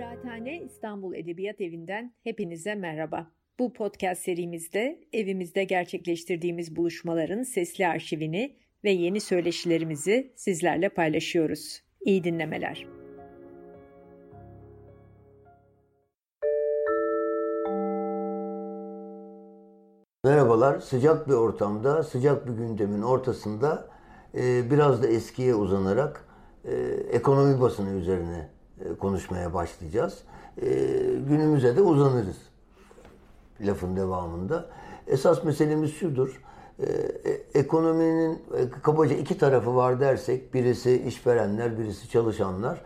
Kıraathane İstanbul Edebiyat Evi'nden hepinize merhaba. Bu podcast serimizde evimizde gerçekleştirdiğimiz buluşmaların sesli arşivini ve yeni söyleşilerimizi sizlerle paylaşıyoruz. İyi dinlemeler. Merhabalar. Sıcak bir ortamda, sıcak bir gündemin ortasında e, biraz da eskiye uzanarak e, ekonomi basını üzerine konuşmaya başlayacağız. E, günümüze de uzanırız lafın devamında. Esas meselemiz şudur. E, ekonominin kabaca iki tarafı var dersek, birisi işverenler, birisi çalışanlar.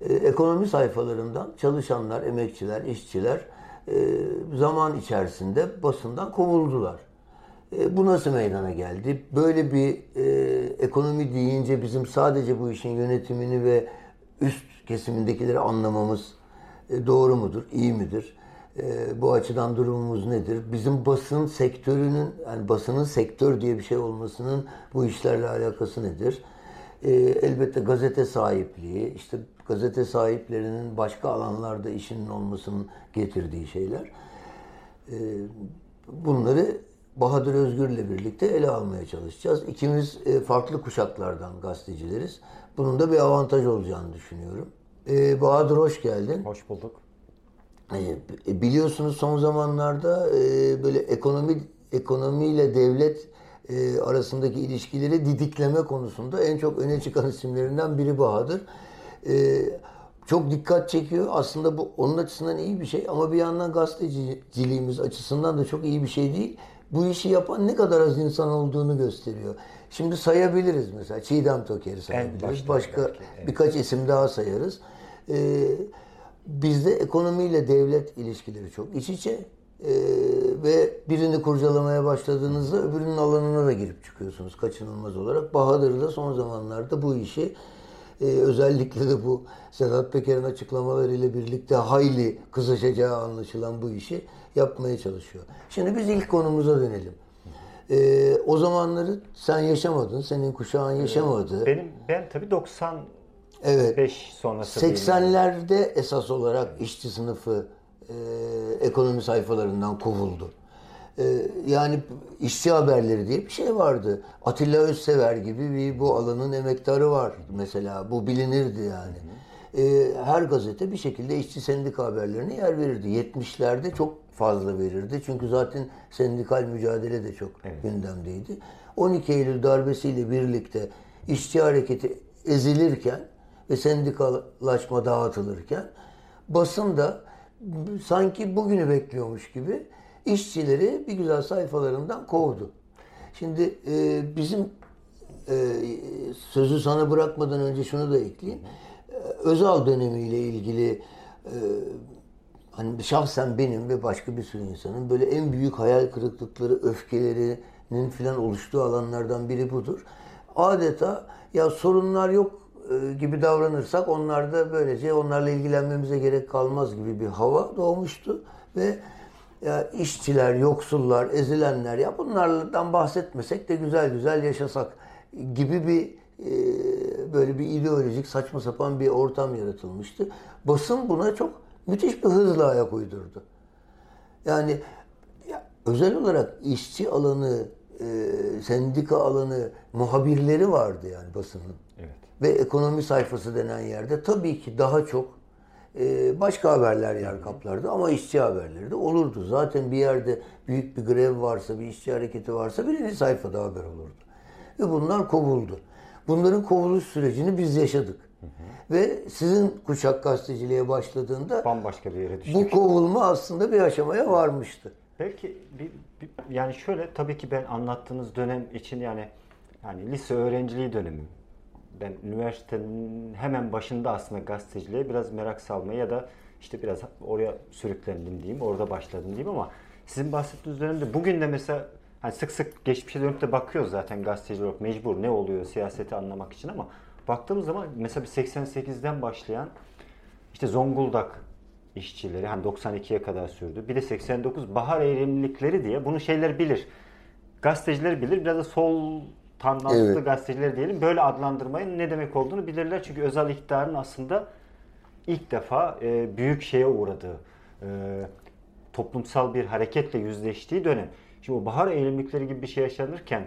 Ekonomi sayfalarından çalışanlar, emekçiler, işçiler zaman içerisinde basından kovuldular. Bu nasıl meydana geldi? Böyle bir e, ekonomi deyince bizim sadece bu işin yönetimini ve üst kesimindekileri anlamamız e, doğru mudur, iyi midir? E, bu açıdan durumumuz nedir? Bizim basın sektörünün, yani basının sektör diye bir şey olmasının bu işlerle alakası nedir? E, elbette gazete sahipliği, işte gazete sahiplerinin başka alanlarda işinin olmasının getirdiği şeyler. Bunları Bahadır Özgür'le birlikte ele almaya çalışacağız. İkimiz farklı kuşaklardan gazetecileriz. Bunun da bir avantaj olacağını düşünüyorum. Ee, Bahadır hoş geldin. Hoş bulduk. Ee, biliyorsunuz son zamanlarda e, böyle ekonomi ekonomiyle devlet e, arasındaki ilişkileri didikleme konusunda en çok öne çıkan isimlerinden biri Bahadır. E, çok dikkat çekiyor. Aslında bu onun açısından iyi bir şey ama bir yandan gazeteciliğimiz açısından da çok iyi bir şey değil. Bu işi yapan ne kadar az insan olduğunu gösteriyor. Şimdi sayabiliriz mesela Çiğdem Toker'i sayabiliriz. Başka belki, evet. birkaç isim daha sayarız. Ee, bizde ekonomiyle devlet ilişkileri çok iç içe. Ee, ve birini kurcalamaya başladığınızda öbürünün alanına da girip çıkıyorsunuz kaçınılmaz olarak. Bahadır da son zamanlarda bu işi e, özellikle de bu Sedat Peker'in açıklamalarıyla birlikte hayli kızışacağı anlaşılan bu işi yapmaya çalışıyor. Şimdi biz ilk konumuza dönelim. Ee, o zamanları sen yaşamadın, senin kuşağın yaşamadı. Benim ben tabii 90 evet. 5 sonrası 80'lerde esas olarak işçi sınıfı e, ekonomi sayfalarından kovuldu. E, yani işçi haberleri diye bir şey vardı. Atilla Özsever gibi bir bu alanın emektarı var mesela. Bu bilinirdi yani. E, her gazete bir şekilde işçi sendika haberlerine yer verirdi. 70'lerde çok fazla verirdi. Çünkü zaten sendikal mücadele de çok evet. gündemdeydi. 12 Eylül darbesiyle birlikte işçi hareketi ezilirken ve sendikalaşma dağıtılırken basın da sanki bugünü bekliyormuş gibi işçileri bir güzel sayfalarından kovdu. Şimdi e, bizim e, sözü sana bırakmadan önce şunu da ekleyeyim. Özal dönemiyle ilgili e, hani şahsen benim ve başka bir sürü insanın böyle en büyük hayal kırıklıkları, öfkelerinin filan oluştuğu alanlardan biri budur. Adeta ya sorunlar yok e, gibi davranırsak onlar da böylece onlarla ilgilenmemize gerek kalmaz gibi bir hava doğmuştu ve ya işçiler, yoksullar, ezilenler ya bunlardan bahsetmesek de güzel güzel yaşasak gibi bir e, böyle bir ideolojik saçma sapan bir ortam yaratılmıştı. Basın buna çok müthiş bir hızla ayak uydurdu. Yani ya, özel olarak işçi alanı, e, sendika alanı muhabirleri vardı yani basının. Evet. Ve ekonomi sayfası denen yerde tabii ki daha çok e, başka haberler yer kaplardı ama işçi haberleri de olurdu. Zaten bir yerde büyük bir grev varsa, bir işçi hareketi varsa birinci sayfada haber olurdu. Ve bunlar kovuldu. Bunların kovuluş sürecini biz yaşadık. Hı hı. Ve sizin kuşak gazeteciliğe başladığında bambaşka bir yere düştük. Bu kovulma aslında bir aşamaya varmıştı. Belki bir, bir, yani şöyle tabii ki ben anlattığınız dönem için yani yani lise öğrenciliği dönemi. Ben üniversitenin hemen başında aslında gazeteciliğe biraz merak salmaya ya da işte biraz oraya sürüklendim diyeyim, orada başladım diyeyim ama sizin bahsettiğiniz dönemde bugün de mesela hani sık sık geçmişe dönüp de bakıyoruz zaten gazeteci olarak mecbur ne oluyor siyaseti anlamak için ama baktığımız zaman mesela bir 88'den başlayan işte Zonguldak işçileri hani 92'ye kadar sürdü. Bir de 89 bahar eylemlilikleri diye bunu şeyler bilir. Gazeteciler bilir. Biraz da sol tandanslı evet. gazeteciler diyelim. Böyle adlandırmayın ne demek olduğunu bilirler. Çünkü özel iktidarın aslında ilk defa e, büyük şeye uğradığı, e, toplumsal bir hareketle yüzleştiği dönem. Şimdi o bahar eğilimlikleri gibi bir şey yaşanırken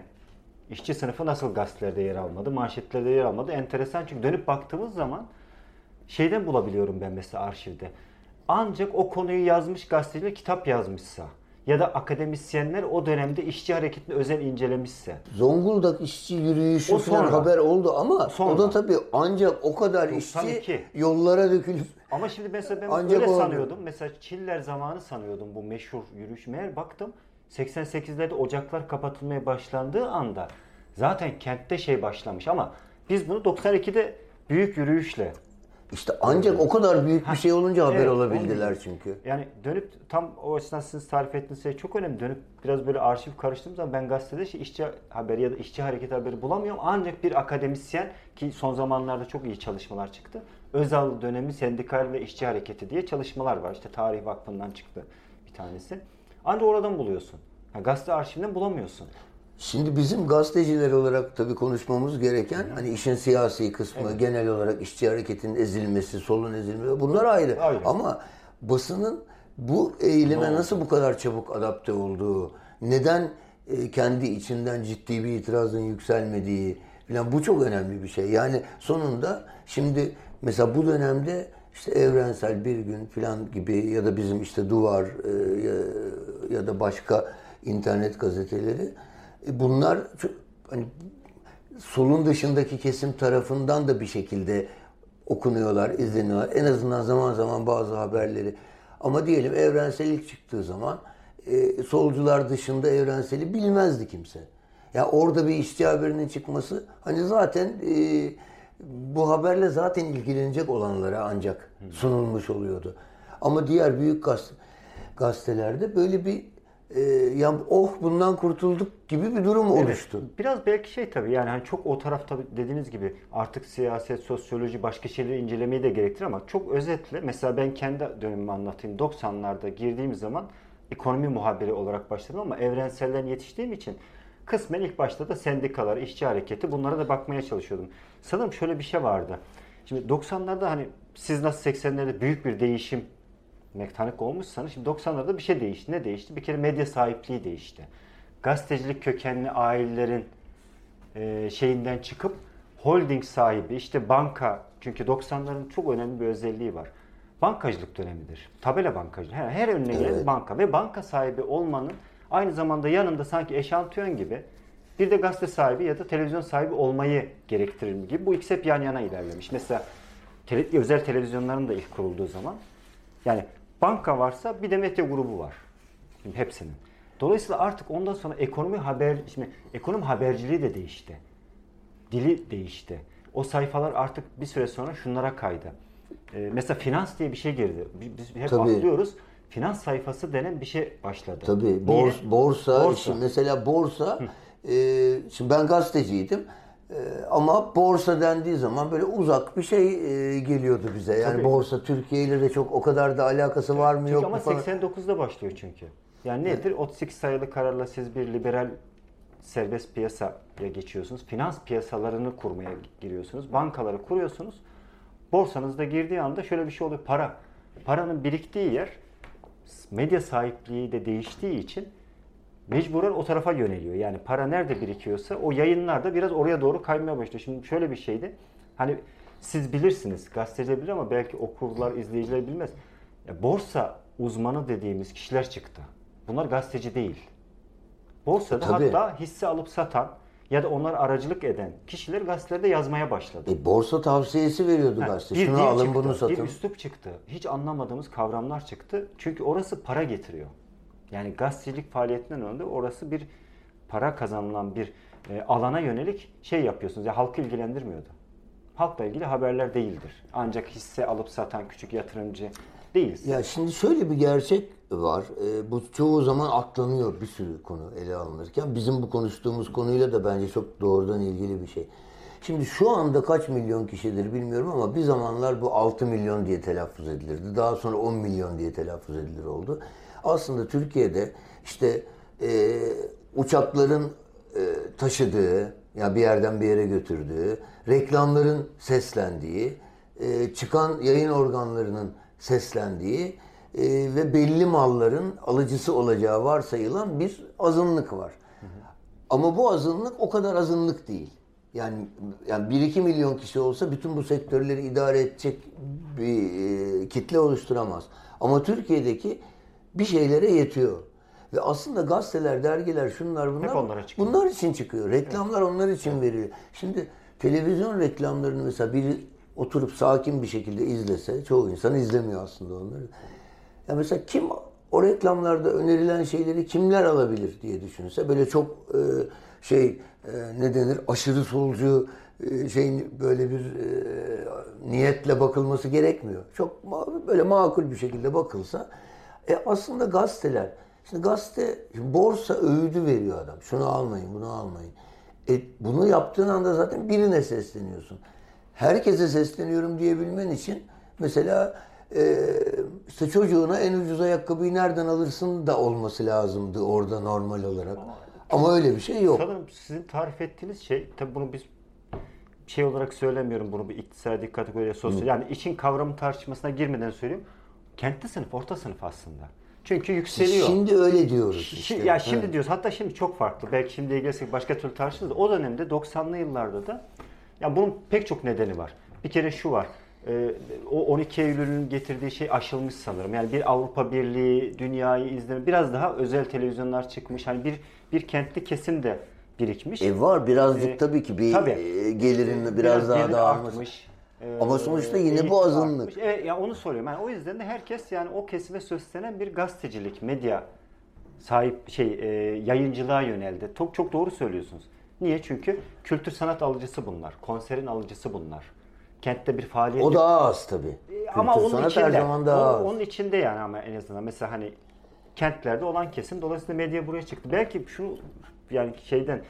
işçi sınıfı nasıl gazetelerde yer almadı, manşetlerde yer almadı? Enteresan çünkü dönüp baktığımız zaman şeyden bulabiliyorum ben mesela arşivde. Ancak o konuyu yazmış gazeteciler kitap yazmışsa ya da akademisyenler o dönemde işçi hareketini özel incelemişse. Zonguldak işçi yürüyüşü O sonra. haber oldu ama Sonra. o da tabii ancak o kadar 92. işçi yollara dökülüp Ama şimdi mesela ben Ancak öyle o- sanıyordum. Mesela Çiller zamanı sanıyordum bu meşhur yürüyüş. Meğer baktım 88'lerde ocaklar kapatılmaya başlandığı anda zaten kentte şey başlamış ama biz bunu 92'de büyük yürüyüşle işte ancak o kadar büyük bir şey olunca haber Evet, olabildiler olmuyor. çünkü. Yani dönüp tam o açıdan sizin tarif ettiğiniz şey çok önemli. Dönüp biraz böyle arşiv karıştırdığım zaman ben gazetede şey, işçi haberi ya da işçi hareket haberi bulamıyorum. Ancak bir akademisyen ki son zamanlarda çok iyi çalışmalar çıktı. Özal dönemi sendikal ve işçi hareketi diye çalışmalar var. İşte Tarih Vakfı'ndan çıktı bir tanesi. Ancak oradan buluyorsun. Ha, gazete arşivinden bulamıyorsun. Şimdi bizim gazeteciler olarak tabii konuşmamız gereken hani işin siyasi kısmı, genel olarak işçi hareketinin ezilmesi, solun ezilmesi bunlar ayrı. Ayrı. Ama basının bu eğilime nasıl bu kadar çabuk adapte olduğu, neden e, kendi içinden ciddi bir itirazın yükselmediği falan bu çok önemli bir şey. Yani sonunda şimdi mesela bu dönemde işte evrensel bir gün falan gibi ya da bizim işte duvar e, ya, da başka internet gazeteleri e, bunlar hani solun dışındaki kesim tarafından da bir şekilde okunuyorlar, izleniyorlar. En azından zaman zaman bazı haberleri. Ama diyelim evrensel ilk çıktığı zaman e, solcular dışında evrenseli bilmezdi kimse. Ya orada bir işçi haberinin çıkması hani zaten e, bu haberle zaten ilgilenecek olanlara ancak sunulmuş oluyordu. Ama diğer büyük gazete, gazetelerde böyle bir e, ya oh bundan kurtulduk gibi bir durum oluştu. Biraz belki şey tabii yani hani çok o tarafta dediğiniz gibi artık siyaset, sosyoloji başka şeyleri incelemeyi de gerektirir ama çok özetle mesela ben kendi dönemimi anlatayım. 90'larda girdiğim zaman ekonomi muhabiri olarak başladım ama evrenselden yetiştiğim için kısmen ilk başta da sendikalar, işçi hareketi bunlara da bakmaya çalışıyordum. Sanırım şöyle bir şey vardı. Şimdi 90'larda hani siz nasıl 80'lerde büyük bir değişim tanık olmuşsanız şimdi 90'larda bir şey değişti. Ne değişti? Bir kere medya sahipliği değişti. Gazetecilik kökenli ailelerin e, şeyinden çıkıp holding sahibi işte banka çünkü 90'ların çok önemli bir özelliği var. Bankacılık dönemidir. Tabela bankacılığı. Her, her önüne gelen Evet. banka ve banka sahibi olmanın aynı zamanda yanında sanki eşantiyon gibi bir de gazete sahibi ya da televizyon sahibi olmayı gerektirir gibi. Bu ikisi hep yan yana ilerlemiş. Mesela tele- özel televizyonların da ilk kurulduğu zaman yani banka varsa bir de medya grubu var. Şimdi hepsinin. Dolayısıyla artık ondan sonra ekonomi haber, şimdi ekonomi haberciliği de değişti. Dili değişti. O sayfalar artık bir süre sonra şunlara kaydı. Ee, mesela finans diye bir şey girdi. Biz hep Tabii. atlıyoruz. Finans sayfası denen bir şey başladı. Tabii bors, borsa, Borsa. şimdi mesela borsa, e, şimdi ben gazeteciydim ama borsa dendiği zaman böyle uzak bir şey e, geliyordu bize. Yani Tabii. borsa Türkiye ile de çok o kadar da alakası var mı Çünkü yok mu ama falan. 89'da başlıyor çünkü. Yani nedir? 38 sayılı kararla siz bir liberal serbest piyasaya geçiyorsunuz. Finans piyasalarını kurmaya giriyorsunuz. Bankaları kuruyorsunuz. Borsanızda girdiği anda şöyle bir şey oluyor. Para. Paranın biriktiği yer medya sahipliği de değiştiği için mecburen o tarafa yöneliyor. Yani para nerede birikiyorsa o yayınlar da biraz oraya doğru kaymaya başlıyor. Şimdi şöyle bir şeydi. Hani siz bilirsiniz, gazeteciler bilir ama belki okurlar, izleyiciler bilmez. Ya borsa uzmanı dediğimiz kişiler çıktı. Bunlar gazeteci değil. Borsada Tabii. hatta hisse alıp satan ya da onlar aracılık eden kişiler gazetelerde yazmaya başladı. E, borsa tavsiyesi veriyordu Ha, gazete. bir Şunu alın çıktı, bunu Bir satın. üslup çıktı. Hiç anlamadığımız kavramlar çıktı. Çünkü orası para getiriyor. Yani gazetecilik faaliyetinden önce orası bir para kazanılan bir e, alana yönelik şey yapıyorsunuz. Ya halkı ilgilendirmiyordu. Halkla ilgili haberler değildir. Ancak hisse alıp satan küçük yatırımcı değiliz. Ya şimdi şöyle bir gerçek var. E, bu çoğu zaman atlanıyor bir sürü konu ele alınırken. Bizim bu konuştuğumuz konuyla da bence çok doğrudan ilgili bir şey. Şimdi şu anda kaç milyon kişidir bilmiyorum ama bir zamanlar bu 6 milyon diye telaffuz edilirdi. Daha sonra 10 milyon diye telaffuz edilir oldu. Aslında Türkiye'de işte e, uçakların e, taşıdığı, ya bir yerden bir yere götürdüğü, reklamların seslendiği, e, çıkan yayın organlarının seslendiği e, ve belli malların alıcısı olacağı varsayılan bir azınlık var. Ama bu azınlık o kadar azınlık değil. Yani yani 1-2 milyon kişi olsa bütün bu sektörleri idare edecek bir e, kitle oluşturamaz. Ama Türkiye'deki bir şeylere yetiyor. Ve aslında gazeteler, dergiler, şunlar bunlar Hep onlara çıkıyor. bunlar için çıkıyor. Reklamlar onlar için veriliyor. Şimdi televizyon reklamlarını mesela biri oturup sakin bir şekilde izlese, çoğu insan izlemiyor aslında onları. Ya mesela kim o reklamlarda önerilen şeyleri kimler alabilir diye düşünse böyle çok e, şey e, ne denir aşırı solcu e, şeyin böyle bir e, niyetle bakılması gerekmiyor. Çok ma- böyle makul bir şekilde bakılsa e, aslında gazeteler Şimdi gazete, şimdi borsa öğüdü veriyor adam. Şunu almayın, bunu almayın. E, bunu yaptığın anda zaten birine sesleniyorsun. Herkese sesleniyorum diyebilmen için mesela e, işte çocuğuna en ucuz ayakkabıyı nereden alırsın da olması lazımdı orada normal olarak. Ama öyle bir şey yok. Sanırım sizin tarif ettiğiniz şey, tabi bunu biz şey olarak söylemiyorum bunu bir iktisadi kategoriye sosyal. Yani için kavramı tartışmasına girmeden söyleyeyim. Kentli sınıf, orta sınıf aslında. Çünkü yükseliyor. Şimdi öyle diyoruz Şi- işte. Ya şimdi Evet. diyoruz hatta şimdi çok farklı. Belki şimdiye gelsek başka türlü tartışırız. O dönemde 90'lı yıllarda da ya bunun pek çok nedeni var. Bir kere şu var. e, o 12 Eylül'ün getirdiği şey aşılmış sanırım. Yani bir Avrupa Birliği, dünyayı izleme, biraz daha özel televizyonlar çıkmış. Hani bir bir kentli kesim de birikmiş. E var birazcık E, tabii ki bir tabii. e, gelirin biraz, daha gelir dağılması. artmış. E, Ama sonuçta yine bu azınlık. artmış. Evet ya onu soruyorum. Yani o yüzden de herkes yani o kesime söylenen bir gazetecilik, medya sahip şey e, yayıncılığa yöneldi. Çok çok doğru söylüyorsunuz. Niye? Çünkü kültür sanat alıcısı bunlar. Konserin alıcısı bunlar. Kentte bir faaliyet O daha az tabii. E, ama Kültür onun içinde. her zaman daha az. Onun içinde yani ama en azından mesela hani kentlerde olan kesim dolayısıyla medya buraya çıktı. Belki şu yani şeyden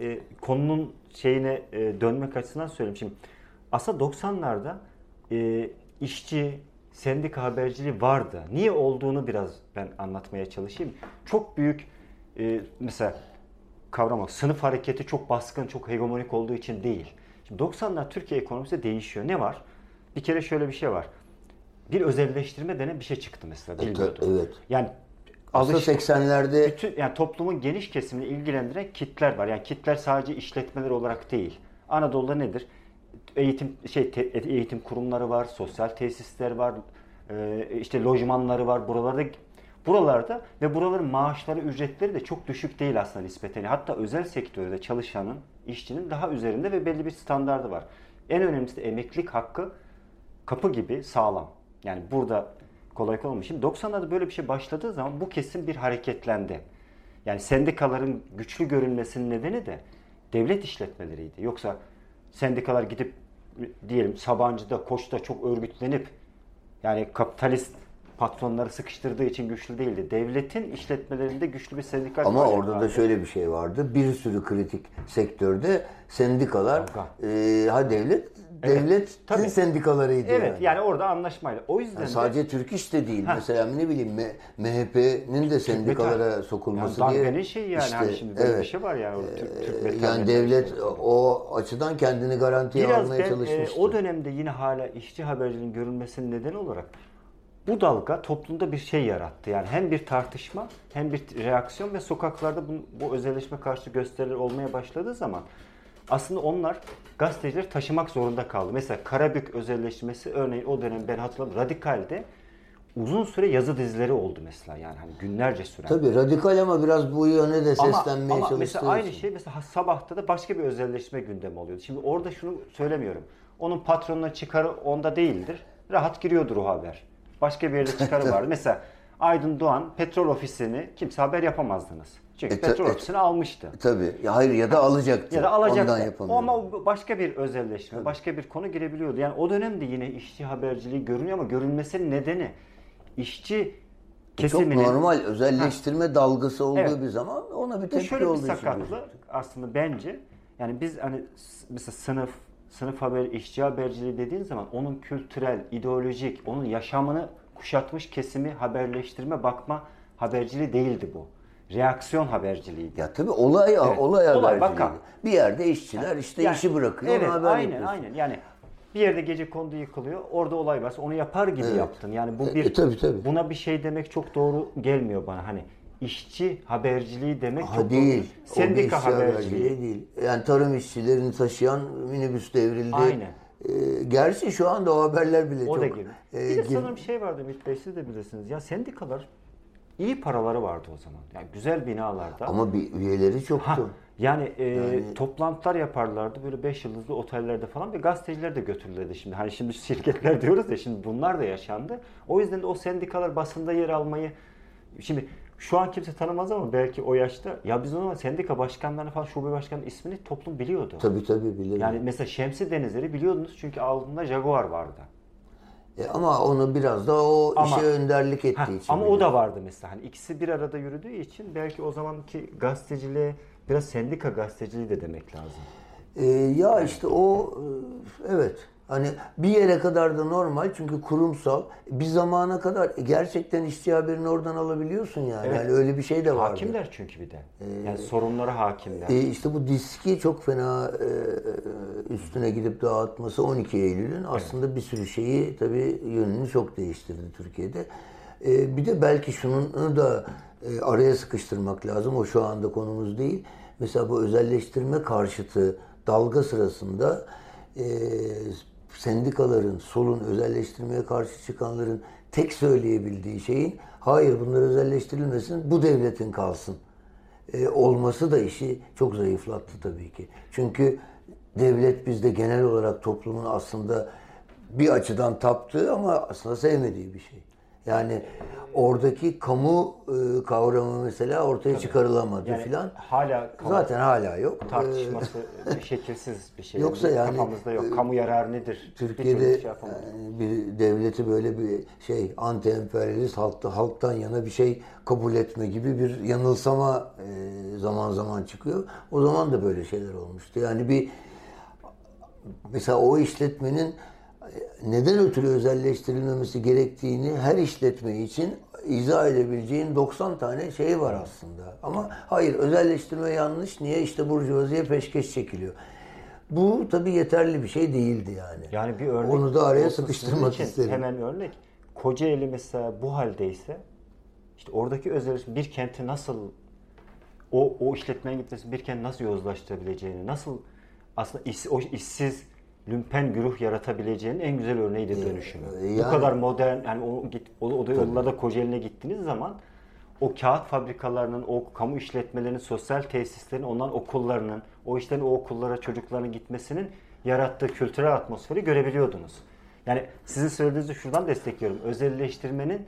e, konunun şeyine e, dönmek açısından söyleyeyim. Şimdi aslında 90'larda e, işçi sendika haberciliği vardı. Niye olduğunu biraz ben anlatmaya çalışayım. Çok büyük e, mesela kavram o. Sınıf hareketi çok baskın, çok hegemonik olduğu için değil. Şimdi 90'lar Türkiye ekonomisi değişiyor. Ne var? Bir kere şöyle bir şey var. Bir özelleştirme denen bir şey çıktı mesela. E, bilmiyordum. evet. Yani alış, 80'lerde bütün yani toplumun geniş kesimini ilgilendiren kitler var. Yani kitler sadece işletmeler olarak değil. Anadolu'da nedir? Eğitim şey te- eğitim kurumları var, sosyal tesisler var, e, işte lojmanları var. Buralarda buralarda ve buraların maaşları, ücretleri de çok düşük değil aslında nispeten. Hatta özel sektörde çalışanın, işçinin daha üzerinde ve belli bir standardı var. En önemlisi de emeklilik hakkı kapı gibi sağlam. Yani burada kolay kolay olmuyor. Şimdi 90'larda böyle bir şey başladığı zaman bu kesim bir hareketlendi. Yani sendikaların güçlü görünmesinin nedeni de devlet işletmeleriydi. Yoksa sendikalar gidip diyelim Sabancı'da, Koç'ta çok örgütlenip yani kapitalist patronları sıkıştırdığı için güçlü değildi. Devletin işletmelerinde güçlü bir sendikal ama orada da vardı. şöyle bir şey vardı. Bir sürü kritik sektörde sendikalar e, ha devlet Evet, devletin tabii. sendikalarıydı. Evet yani orada anlaşmayla. O yüzden Yani de sadece Türk İş de değil. Mesela ne bileyim M- MHP'nin de sendikalara sokulması yani diye. darbenin şeyi yani İşte, hani şimdi böyle bir evet. şey var yani orada Türk, Türk Ee, metal yani metal devlet şey. o açıdan kendini garantiye Biraz almaya ben e, çalışmıştı. o dönemde yine hala işçi haberciliğin görülmesinin nedeni olarak bu dalga toplumda bir şey yarattı. Yani hem bir tartışma hem bir reaksiyon ve sokaklarda bu, bu özelleşme karşı gösteriler olmaya başladığı zaman aslında onlar gazetecileri taşımak zorunda kaldı. Mesela Karabük özelleşmesi örneğin o dönem ben hatırlıyorum Radikal'de uzun süre yazı dizileri oldu mesela yani hani günlerce süren. Tabii radikal ama biraz bu yöne de Ama, seslenmeye ama çalıştığı mesela aynı için. şey mesela sabahta da başka bir özelleşme gündemi oluyordu. Şimdi orada şunu söylemiyorum. Onun patronuna çıkarı onda değildir. Rahat giriyordur o haber. Başka bir yerde çıkarı vardı. mesela Aydın Doğan petrol ofisini kimse haber yapamazdınız. Çünkü E, petrol e, ofisini almıştı. Tabii. Ya hayır ya da alacaktı. Ya da alacaktı. Ondan O ama başka bir özelleşme, başka bir konu girebiliyordu. Yani o dönemde yine işçi haberciliği görünüyor ama görünmesinin nedeni işçi Çok kesiminin normal özelleştirme dalgası olduğu Evet. bir zaman ona bir tepki şöyle bir olduğu için. sakatlık aslında bence. Yani biz hani mesela sınıf, sınıf haber, işçi haberciliği dediğin zaman onun kültürel, ideolojik, onun yaşamını kuşatmış kesimi haberleştirme, bakma haberciliği değildi bu. Reaksiyon haberciliğiydi. Ya tabii olay Evet. olay haberciliği. vaka. Bir yerde işçiler işte Yani- işi bırakıyor evet, haber aynen, yapıyorsun. aynen. Yani bir yerde gece kondu yıkılıyor. Orada olay varsa onu yapar gibi Evet. yaptın. Yani bu E, bir e, tabii, tabii. buna bir şey demek çok doğru gelmiyor bana. Hani işçi haberciliği demek Ha çok değil. doğru. Sendika işçi haberciliği. değil. Yani tarım işçilerini taşıyan minibüs devrildi. Aynen. Ee, gerçi şu anda o haberler bile O da çok gibi. e, bir de gir- sanırım şey vardı Ümit Bey siz de bilirsiniz. Ya sendikalar iyi paraları vardı o zaman. Yani güzel binalarda. ama bir üyeleri çoktu. Ha, yani, e, toplantılar yaparlardı böyle 5 yıldızlı otellerde falan ve gazeteciler de götürülürdü şimdi. Hani şimdi şirketler diyoruz ya şimdi bunlar da yaşandı. O yüzden de o sendikalar basında yer almayı şimdi şu an kimse tanımaz ama belki o yaşta ya biz o zaman sendika başkanlarını falan şube başkanının ismini toplum biliyordu. Tabii tabii bilirim. Yani mesela Şemsi Denizleri biliyordunuz çünkü altında Jaguar vardı. E, ama onu biraz da o Ama- işe önderlik ettiği Ha, için. ama o biliyorum. da vardı mesela. Hani ikisi bir arada yürüdüğü için belki o zamanki gazeteciliğe biraz sendika gazeteciliği de demek lazım. E, ya işte o e, evet. Hani bir yere kadar da normal çünkü kurumsal. Bir zamana kadar gerçekten işçi haberini oradan alabiliyorsun yani. Evet. Yani öyle bir şey de vardı. Hakimler çünkü bir de. Yani sorunlara hakimler. E, işte bu diski çok fena e, üstüne gidip dağıtması 12 Eylül'ün aslında bir sürü şeyi tabii yönünü çok değiştirdi Türkiye'de. E, bir de belki şunu da e, araya sıkıştırmak lazım. O şu anda konumuz değil. Mesela bu özelleştirme karşıtı dalga sırasında e, sendikaların, solun özelleştirmeye karşı çıkanların tek söyleyebildiği şeyin hayır bunlar özelleştirilmesin, bu devletin kalsın e, olması da işi çok zayıflattı tabii ki. Çünkü devlet bizde genel olarak toplumun aslında bir açıdan taptığı ama aslında sevmediği bir şey. Yani oradaki kamu e, kavramı mesela ortaya çıkarılamadı Yani filan. hala kamu Zaten hala yok. E, tartışması şekilsiz bir şey. Yoksa yani, kafamızda yok. Kamu yararı nedir? Bir Türkiye'de türlü şey yani bir devleti böyle bir şey anti emperyalist halkta halktan yana bir şey kabul etme gibi bir yanılsama e, zaman zaman çıkıyor. O zaman da böyle şeyler olmuştu. Yani bir mesela o işletmenin neden ötürü özelleştirilmemesi gerektiğini her işletme için izah edebileceğin 90 tane şey var aslında. Ama hayır özelleştirme yanlış. Niye? işte burjuvaziye peşkeş çekiliyor. Bu tabii yeterli bir şey değildi yani. Yani bir örnek Onu da araya sıkıştırmak isterim. Hemen örnek. Kocaeli mesela bu haldeyse işte oradaki özelleştirme bir kenti nasıl o, o işletmenin gitmesi bir kenti nasıl yozlaştırabileceğini, nasıl aslında iş, o işsiz lümpen güruh yaratabileceğinin en güzel örneğiydi dönüşümü. Bu yani- kadar modern yani o git o, o da yollarda Kocaeli'ne gittiğiniz zaman o kağıt fabrikalarının, o kamu işletmelerinin, sosyal tesislerin, ondan okullarının, o işlerin o okullara çocukların gitmesinin yarattığı kültürel atmosferi görebiliyordunuz. Yani sizin söylediğinizi şuradan destekliyorum. Özelleştirmenin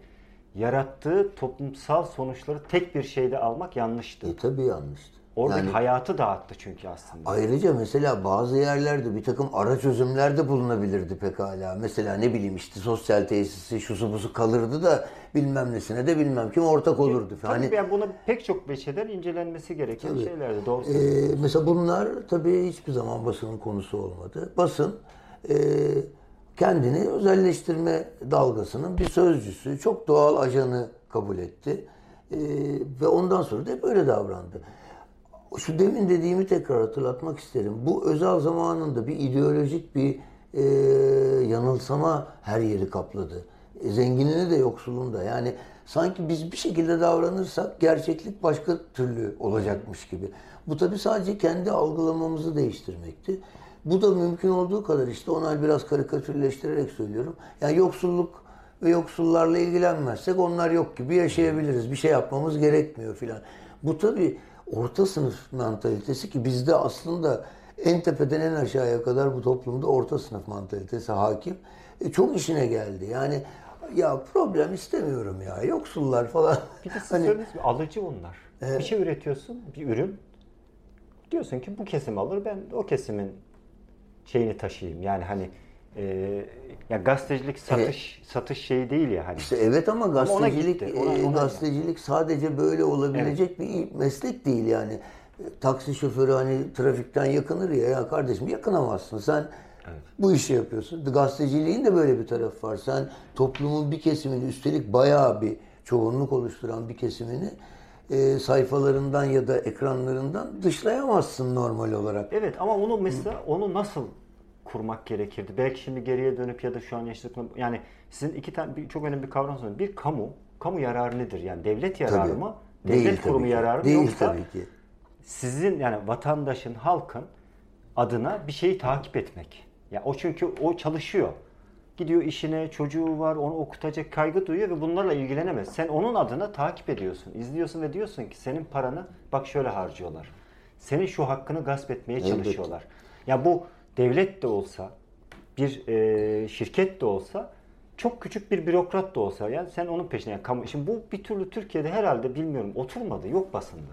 yarattığı toplumsal sonuçları tek bir şeyde almak yanlıştı. E tabii yanlıştı. Oradaki Yani hayatı dağıttı çünkü aslında. ayrıca mesela bazı yerlerde bir takım ara çözümler de bulunabilirdi pekala. Mesela ne bileyim işte sosyal tesisi şusu busu kalırdı da bilmem nesine de bilmem kim ortak olurdu. Tabii Hani yani buna pek çok beçeden incelenmesi gereken Tabii. şeylerdi. Doğru Ee, mesela bunlar tabii hiçbir zaman basının konusu olmadı. Basın e, kendini özelleştirme dalgasının bir sözcüsü, çok doğal ajanı kabul etti. E, ve ondan sonra da hep öyle davrandı. Şu demin dediğimi tekrar hatırlatmak isterim. Bu özel zamanında bir ideolojik bir e, yanılsama her yeri kapladı. E, zenginini de yoksulunu da. Yani sanki biz bir şekilde davranırsak gerçeklik başka türlü olacakmış gibi. Bu tabii sadece kendi algılamamızı değiştirmekti. Bu da mümkün olduğu kadar işte onu biraz karikatürleştirerek söylüyorum. Yani yoksulluk ve yoksullarla ilgilenmezsek onlar yok gibi yaşayabiliriz. Bir şey yapmamız gerekmiyor filan. Bu tabii orta sınıf mantalitesi ki bizde aslında en tepeden en aşağıya kadar bu toplumda orta sınıf mantalitesi hakim. E, çok işine geldi. Yani ya problem istemiyorum ya yoksullar falan. Bir de siz Hani- gibi alıcı onlar. Bir şey üretiyorsun, bir ürün. Diyorsun ki bu kesim alır, ben o kesimin şeyini taşıyayım. Yani hani e, ya gazetecilik satış satış şeyi değil ya hani. İşte evet ama gazetecilik gitti, ona- e, ona gazetecilik sadece böyle olabilecek bir meslek değil yani. E, Taksi şoförü hani trafikten yakınır ya ya kardeşim yakınamazsın sen bu işi yapıyorsun. Gazeteciliğin de böyle bir tarafı var. Sen toplumun bir kesimini üstelik bayağı bir çoğunluk oluşturan bir kesimini e, sayfalarından ya da ekranlarından dışlayamazsın normal olarak. Evet ama onu mesela onu nasıl kurmak gerekirdi. Belki şimdi geriye dönüp ya da şu an yaşadıklarım yani sizin iki tane bir, çok önemli bir kavram söylüyorum. Bir kamu, kamu yararı nedir? Yani devlet yararı Tabii. mı? Devlet Değil kurumu tabii ki. yararı mı? Değil Yoksa tabii ki. sizin yani vatandaşın, halkın adına bir şeyi takip etmek. Ya o çünkü o çalışıyor. Gidiyor işine, çocuğu var, onu okutacak kaygı duyuyor ve bunlarla ilgilenemez. Sen onun adına takip ediyorsun, izliyorsun ve diyorsun ki senin paranı bak şöyle harcıyorlar. Senin şu hakkını gasp etmeye çalışıyorlar. Ya bu devlet de olsa, bir e, şirket de olsa, çok küçük bir bürokrat da olsa yani sen onun peşine yani kamu, şimdi bu bir türlü Türkiye'de herhalde bilmiyorum oturmadı, yok basında.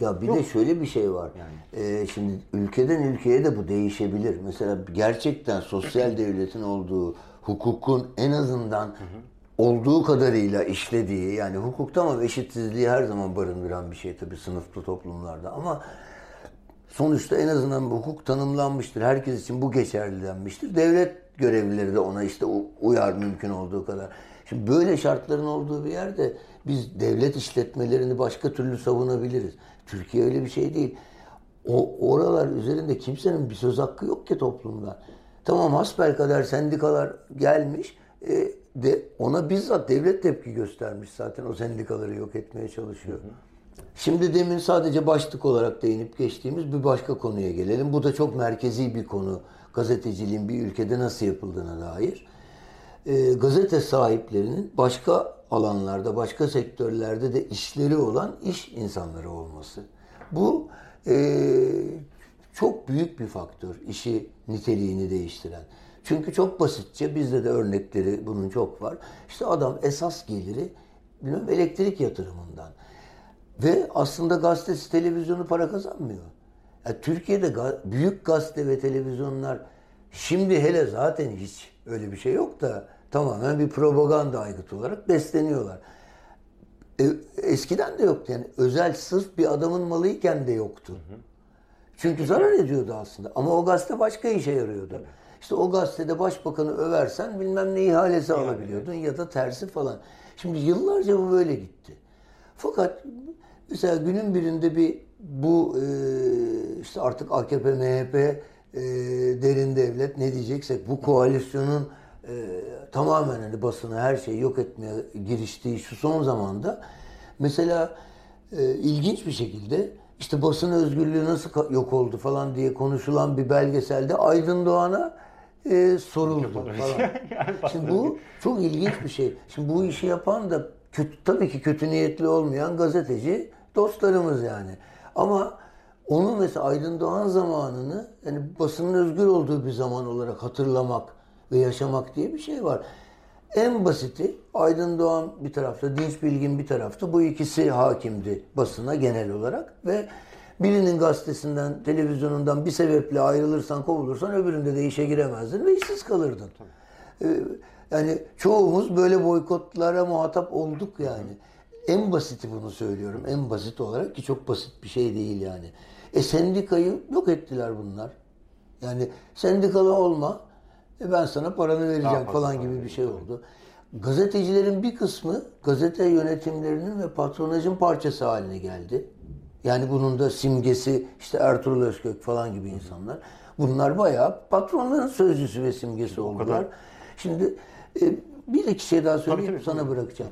Ya bir Yok. de şöyle bir şey var. Yani. Ee, şimdi ülkeden ülkeye de bu değişebilir. Mesela gerçekten sosyal devletin olduğu, hukukun en azından olduğu kadarıyla işlediği, yani hukuk tamam eşitsizliği her zaman barındıran bir şey tabii sınıflı toplumlarda ama sonuçta en azından bu hukuk tanımlanmıştır. Herkes için bu geçerli denmiştir. Devlet görevlileri de ona işte uyar mümkün olduğu kadar. Şimdi böyle şartların olduğu bir yerde biz devlet işletmelerini başka türlü savunabiliriz. Türkiye öyle bir şey değil. O oralar üzerinde kimsenin bir söz hakkı yok ki toplumda. Tamam hasbelkader sendikalar gelmiş. e, de ona bizzat devlet tepki göstermiş zaten o sendikaları yok etmeye çalışıyor. Şimdi demin sadece başlık olarak değinip geçtiğimiz bir başka konuya gelelim. Bu da çok merkezi bir konu. Gazeteciliğin bir ülkede nasıl yapıldığına dair. Ee, gazete sahiplerinin başka alanlarda, başka sektörlerde de işleri olan iş insanları olması. Bu e, çok büyük bir faktör işi niteliğini değiştiren. Çünkü çok basitçe bizde de örnekleri bunun çok var. İşte adam esas geliri bilmem elektrik yatırımından. Ve aslında gazetesi, televizyonu para kazanmıyor. Ya Türkiye'de ga- büyük gazete ve televizyonlar şimdi hele zaten hiç öyle bir şey yok da tamamen bir propaganda aygıtı olarak besleniyorlar. E, eskiden de yoktu yani özel sırf bir adamın malıyken de yoktu. Çünkü zarar ediyordu aslında. Ama o gazete başka işe yarıyordu. İşte o gazetede başbakanı översen bilmem ne ihalesi alabiliyordun ya da tersi falan. Şimdi yıllarca bu böyle gitti. Fakat mesela günün birinde bir bu e, işte artık AKP, MHP, e, derin devlet ne diyeceksek bu koalisyonun e, tamamen hani basını her şeyi yok etmeye giriştiği şu son zamanda mesela e, ilginç bir şekilde işte basın özgürlüğü nasıl yok oldu falan diye konuşulan bir belgeselde Aydın Doğan'a e, soruldu falan. Şimdi bu çok ilginç bir şey. Şimdi bu işi yapan da kötü, tabii ki kötü niyetli olmayan gazeteci dostlarımız yani. Ama onu mesela Aydın Doğan zamanını yani basının özgür olduğu bir zaman olarak hatırlamak ve yaşamak diye bir şey var. En basiti Aydın Doğan bir tarafta, Dinç Bilgin bir tarafta. Bu ikisi hakimdi basına genel olarak ve birinin gazetesinden, televizyonundan bir sebeple ayrılırsan, kovulursan öbüründe de işe giremezdin ve işsiz kalırdın. Ee, yani çoğumuz böyle boykotlara muhatap olduk yani. En basiti bunu söylüyorum. En basit olarak ki çok basit bir şey değil yani. E sendikayı yok ettiler bunlar. Yani sendikalı olma, e ben sana paranı vereceğim falan gibi bir şey oldu. Gazetecilerin bir kısmı gazete yönetimlerinin ve patronajın parçası haline geldi. Yani bunun da simgesi işte Ertuğrul Özkök falan gibi insanlar. Bunlar bayağı patronların sözcüsü ve simgesi oldular. Şimdi e, bir iki şey daha tabii, sana tabii. bırakacağım.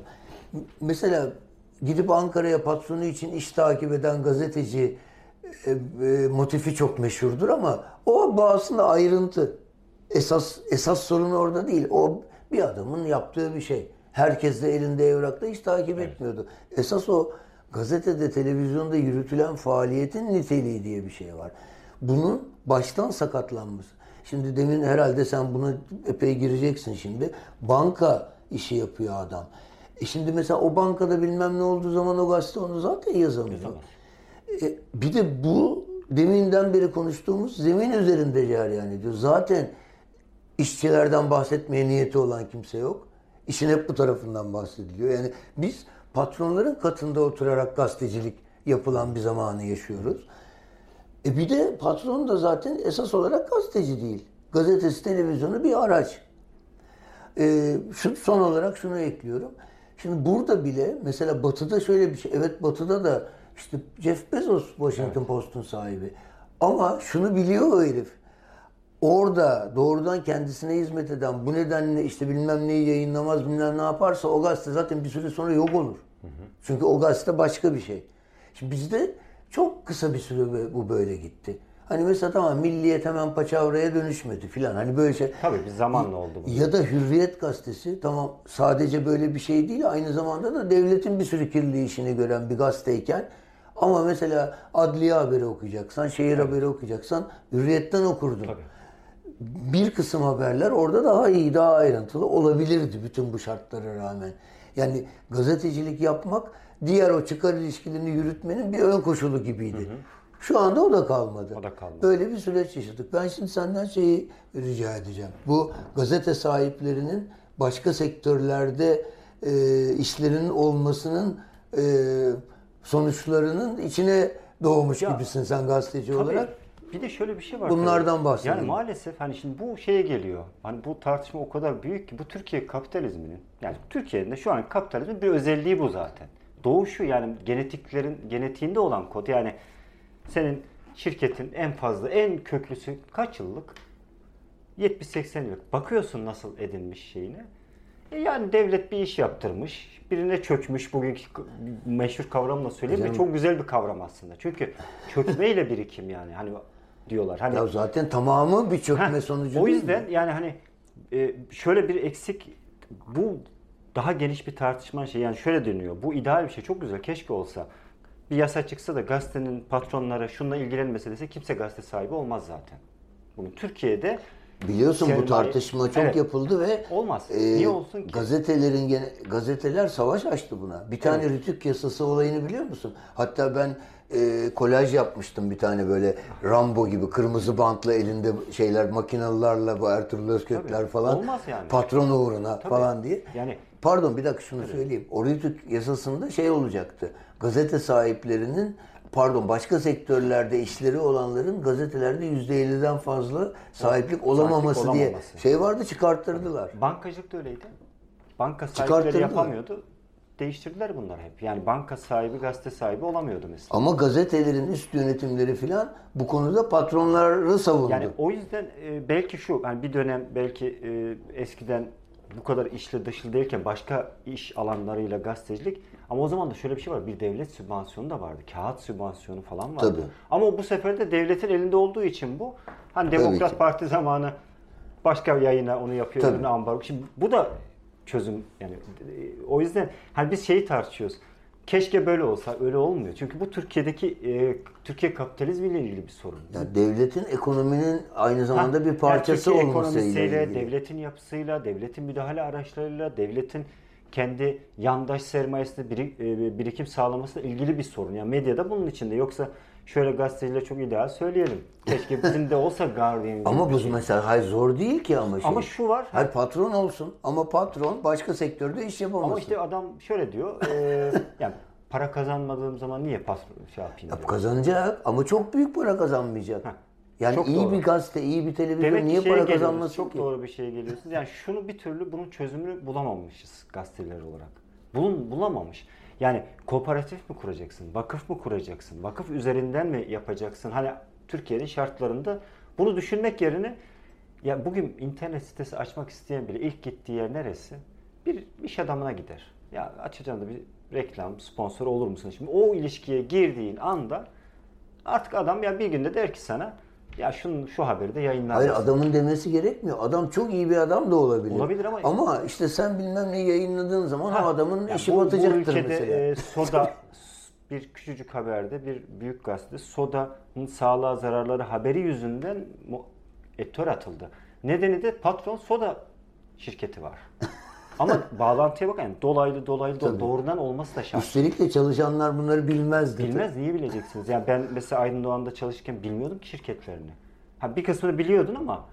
Mesela gidip Ankara'ya patronu için iş takip eden gazeteci e, e, motifi çok meşhurdur ama o aslında ayrıntı. Esas esas sorun orada değil. O bir adamın yaptığı bir şey. Herkes de elinde evrakla hiç takip etmiyordu. Esas o gazetede, televizyonda yürütülen faaliyetin niteliği diye bir şey var. Bunun baştan sakatlanması. Şimdi demin herhalde sen buna epey gireceksin şimdi. Banka işi yapıyor adam. E şimdi mesela o bankada bilmem ne olduğu zaman o gazete onu zaten yazamıyor. E, bir de bu deminden beri konuştuğumuz zemin üzerinde cereyan ediyor. Zaten işçilerden bahsetmeye niyeti olan kimse yok. İşin hep bu tarafından bahsediliyor. Yani biz patronların katında oturarak gazetecilik yapılan bir zamanı yaşıyoruz. E bir de patron da zaten esas olarak gazeteci değil. Gazetesi, televizyonu bir araç. E, şu, son olarak şunu ekliyorum. Şimdi burada bile mesela Batı'da şöyle bir şey. Evet Batı'da da işte Jeff Bezos Washington Post'un sahibi. Ama şunu biliyor o herif. orada doğrudan kendisine hizmet eden bu nedenle işte bilmem neyi yayınlamaz bilmem ne yaparsa o gazete zaten bir süre sonra yok olur. Çünkü o gazete başka bir şey. Şimdi bizde çok kısa bir süre bu böyle gitti. Hani mesela tamam milliyet hemen paçavraya dönüşmedi filan. Hani böyle şey. Tabii bir zamanla oldu bu. Ya da Hürriyet gazetesi tamam sadece böyle bir şey değil aynı zamanda da devletin bir sürü kirli işini gören bir gazeteyken ama mesela adliye haberi okuyacaksan, şehir haberi okuyacaksan Hürriyet'ten okurdun. Tabii. Bir kısım haberler orada daha iyi, daha ayrıntılı olabilirdi bütün bu şartlara rağmen. Yani gazetecilik yapmak diğer o çıkar ilişkilerini yürütmenin bir ön koşulu gibiydi. Şu anda o da kalmadı. O da kalmadı. Böyle bir süreç yaşadık. Ben şimdi senden şeyi rica edeceğim. Bu gazete sahiplerinin başka sektörlerde e, işlerinin olmasının e, sonuçlarının içine doğmuş Ya, gibisin sen gazeteci Tabii. olarak. Bir de şöyle bir şey var. Bunlardan tabii. bahsedelim. Yani maalesef hani şimdi bu şeye geliyor. Hani bu tartışma o kadar büyük ki bu Türkiye kapitalizminin yani Türkiye'nin de şu an kapitalizmin bir özelliği bu zaten. Doğuşu yani genetiklerin genetiğinde olan kod yani senin şirketin en fazla en köklüsü kaç yıllık? 70-80 yıllık. Bakıyorsun nasıl edinmiş şeyine. E yani devlet bir iş yaptırmış, birine çökmüş bugünkü meşhur kavramla söyleyeyim Canım. çok güzel bir kavram aslında. Çünkü çökmeyle birikim yani hani diyorlar. Hani Ya zaten tamamı bir çökme sonucu O değil yüzden yani hani e, şöyle bir eksik bu daha geniş bir tartışma şey yani şöyle dönüyor. Bu ideal bir şey çok güzel keşke olsa. Bir yasa çıksa da gazetenin patronları şununla ilgilenmese dese kimse gazete sahibi olmaz zaten. Bunu Türkiye'de Biliyorsun bu tartışma çok Evet. yapıldı ve e, Olmaz. Niye olsun ki? Gazetelerin gene, gazeteler savaş açtı buna. Bir tane rütük yasası olayını biliyor musun? Hatta ben e, kolaj yapmıştım bir tane böyle Rambo gibi kırmızı bantla elinde şeyler makinalılarla bu Ertuğrul Özkökler Tabii. falan. Olmaz yani. Patron uğruna falan diye. Yani- Pardon bir dakika şunu söyleyeyim. O rütük yasasında şey olacaktı. Gazete sahiplerinin pardon başka sektörlerde işleri olanların gazetelerde %50'den fazla sahiplik olamaması diye olamaması. şey vardı çıkarttırdılar. bankacılık da öyleydi. Banka sahipleri yapamıyordu. Değiştirdiler bunlar hep. Yani banka sahibi, gazete sahibi olamıyordu mesela. Ama gazetelerin üst yönetimleri filan bu konuda patronları savundu. Yani o yüzden e, belki şu, yani bir dönem belki e, eskiden bu kadar işli dışlı değilken başka iş alanlarıyla gazetecilik ama o zaman da şöyle bir şey var. Bir devlet sübvansiyonu da vardı. Kağıt sübvansiyonu falan vardı. Tabii. Ama bu sefer de devletin elinde olduğu için bu. Hani Tabii Demokrat ki. Parti zamanı başka yayına onu yapıyor, Tabii. ambargo. Şimdi bu da çözüm yani o yüzden hani biz şeyi tartışıyoruz. Keşke böyle olsa öyle olmuyor. Çünkü bu Türkiye'deki e, Türkiye kapitalizmiyle ilgili bir sorun. Yani devletin ekonominin aynı zamanda Ha, bir parçası yani olmasıyla ekonomisiyle, ilgili. devletin yapısıyla, devletin müdahale araçlarıyla, devletin kendi yandaş sermayesinde e, birikim sağlamasıyla ilgili bir sorun. Yani medyada bunun içinde. Yoksa şöyle gazeteciler çok ideal söyleyelim. Keşke bizim de olsa Guardian gibi Ama bu şey. mesela hayır zor değil ki ama şey. Ama şu var. Hayır patron olsun ama patron başka sektörde iş yapamasın. Ama işte adam şöyle diyor. e, yani para kazanmadığım zaman niye patron şey yapayım Ya diyor. kazanacak ama çok büyük para kazanmayacak. Yani Çok iyi doğru. bir gazete, iyi bir televizyon Demek niye şeye para kazanmasın Çok ki? doğru bir şeye geliyorsunuz. Yani şunu bir türlü bunun çözümünü bulamamışız gazeteler olarak. Bulun, bulamamış. Yani kooperatif mi kuracaksın? Vakıf mı kuracaksın? Vakıf üzerinden mi yapacaksın? Hani Türkiye'nin şartlarında bunu düşünmek yerine ya bugün internet sitesi açmak isteyen bile ilk gittiği yer neresi? Bir iş adamına gider. Ya açacağım da bir reklam, sponsor olur musun? Şimdi o ilişkiye girdiğin anda artık adam ya bir günde der ki sana ya şunu şu haberi de yayınlar. Hayır adamın demesi gerekmiyor. Adam çok iyi bir adam da olabilir. Olabilir ama- Ama işte sen bilmem ne yayınladığın zaman o adamın Ya işi bu- batacaktır bu ülkede mesela. e, soda bir küçücük haberde bir büyük gazete sodanın sağlığa zararları haberi yüzünden mu- editör atıldı. Nedeni de patron soda şirketi var. Ama bağlantıya bakın yani dolaylı dolaylı do- Tabii. doğrudan olması da şart. Üstelik de çalışanlar bunları bilmezdi. Bilmez niye bileceksiniz? Yani ben mesela Aydın Doğan'da çalışırken bilmiyordum ki şirketlerini. Ha bir kısmını biliyordun ama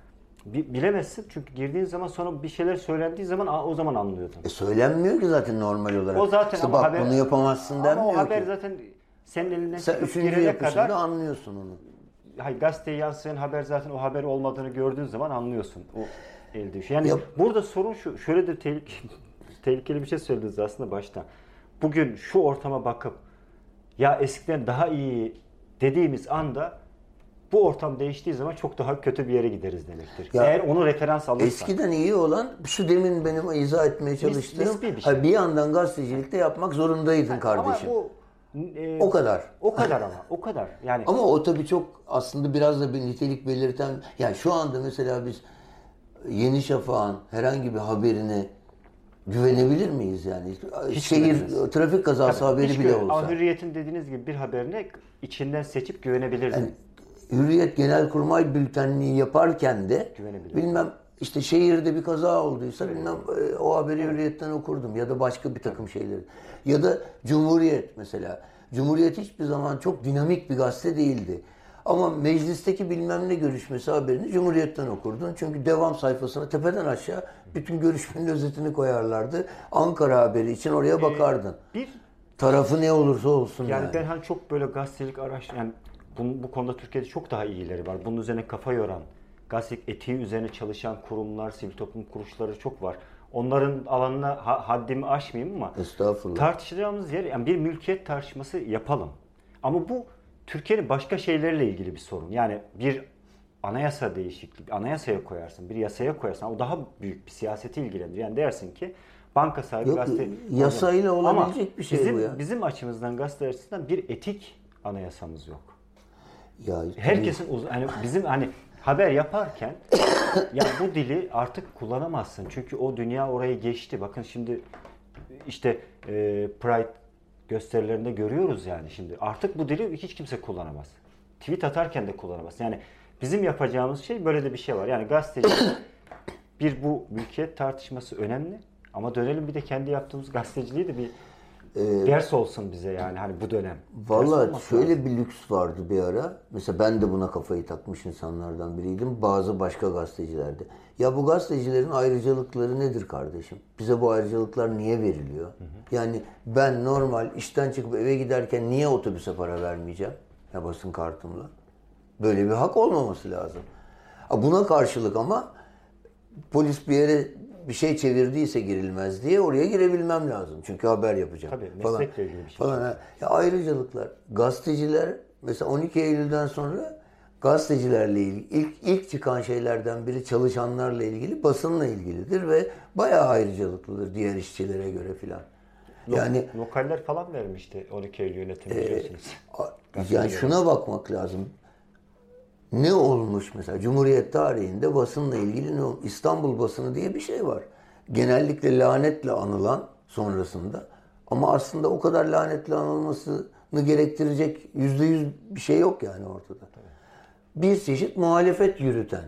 bi- bilemezsin çünkü girdiğin zaman sonra bir şeyler söylendiği zaman aa, o zaman anlıyordun. E söylenmiyor ki zaten normal olarak. O zaten İşte ama bak haber, bunu yapamazsın ama denmiyor o haber ki. zaten senin elinden Sen çıkıp üçüncü girene yapışında kadar anlıyorsun onu. hayır, gazeteye yansıyan haber zaten o haber olmadığını gördüğün zaman anlıyorsun. O elde düşüyor. Yani Yap. burada sorun şu. Şöyle de tehlikeli, tehlikeli bir şey söylediniz aslında başta. Bugün şu ortama bakıp ya eskiden daha iyi dediğimiz anda bu ortam değiştiği zaman çok daha kötü bir yere gideriz demektir. Ya, Eğer onu referans alırsan. Eskiden iyi olan şu demin benim izah etmeye çalıştığım bir şey. bir, yandan gazetecilikte yapmak zorundaydın kardeşim. Ama bu e, O kadar. O kadar ama. O kadar. Yani Ama o tabii çok aslında biraz da bir nitelik belirten yani şu anda mesela biz Yeni Şafak'ın herhangi bir haberine güvenebilir miyiz yani? Şehir güvenemeyiz. trafik kazası haberi hiç bile olsa. Ama Hürriyet'in dediğiniz gibi bir haberine içinden seçip güvenebilirdin. Hürriyet Genelkurmay bültenliği yaparken de bilmem işte şehirde bir kaza olduysa bilmem e, o haberi Hürriyet'ten okurdum ya da başka bir takım şeyleri. Ya da Cumhuriyet mesela. Cumhuriyet hiçbir zaman çok dinamik bir gazete değildi. Ama meclisteki bilmem ne görüşmesi haberini Cumhuriyet'ten okurdun. Çünkü devam sayfasına tepeden aşağı bütün görüşmenin özetini koyarlardı. Ankara haberi için oraya bakardın. bir Tarafı ne olursa olsun yani, yani. ben hani çok böyle gazetecilik araştır yani bu, bu konuda Türkiye'de çok daha iyileri var. Bunun üzerine kafa yoran, gazetecilik etiği üzerine çalışan kurumlar, sivil toplum kuruluşları çok var. Onların alanına ha- haddimi aşmayayım ama Estağfurullah. tartışacağımız yer yani bir mülkiyet tartışması yapalım. Ama bu Türkiye'nin başka şeylerle ilgili bir sorun. Yani bir anayasa değişikliği, anayasaya koyarsın, bir yasaya koyarsın. O daha büyük bir siyaseti ilgilendirir. Yani dersin ki banka sahibi Yok, gazete... yasayla Ama olabilecek bir şey bizim, bu ya. Bizim açımızdan gazete açısından bir etik anayasamız yok. Ya, Herkesin uz- hani bizim hani haber yaparken ya bu dili artık kullanamazsın. Çünkü o dünya orayı geçti. Bakın şimdi işte e, Pride gösterilerinde görüyoruz yani şimdi. Artık bu dili hiç kimse kullanamaz. Tweet atarken de kullanamaz. Yani bizim yapacağımız şey böyle de bir şey var. Yani gazeteci bir bu mülkiyet tartışması önemli. Ama dönelim bir de kendi yaptığımız gazeteciliği de bir ders olsun bize yani hani bu dönem. Valla şöyle lazım. bir lüks vardı bir ara. Mesela ben de buna kafayı takmış insanlardan biriydim. Bazı başka gazetecilerde. Ya bu gazetecilerin ayrıcalıkları nedir kardeşim? Bize bu ayrıcalıklar niye veriliyor? Yani ben normal işten çıkıp eve giderken niye otobüse para vermeyeceğim? Ya basın kartımla. Böyle bir hak olmaması lazım. Buna karşılık ama polis bir yere bir şey çevirdiyse girilmez diye oraya girebilmem lazım. Çünkü haber yapacağım. Tabii, falan. meslekle ilgili bir şey. Falan. Ya ayrıcalıklar. Gazeteciler mesela 12 Eylül'den sonra gazetecilerle ilgili ilk, ilk çıkan şeylerden biri çalışanlarla ilgili basınla ilgilidir ve bayağı ayrıcalıklıdır diğer işçilere göre filan. Yani Lokaller falan vermişti 12 Eylül yönetimi biliyorsunuz. A- Yani şuna bakmak lazım. Ne olmuş mesela Cumhuriyet tarihinde basınla ilgili ne olmuş? İstanbul basını diye bir şey var. Genellikle lanetle anılan sonrasında ama aslında o kadar lanetle anılmasını gerektirecek yüzde yüz bir şey yok yani ortada. Bir çeşit muhalefet yürüten.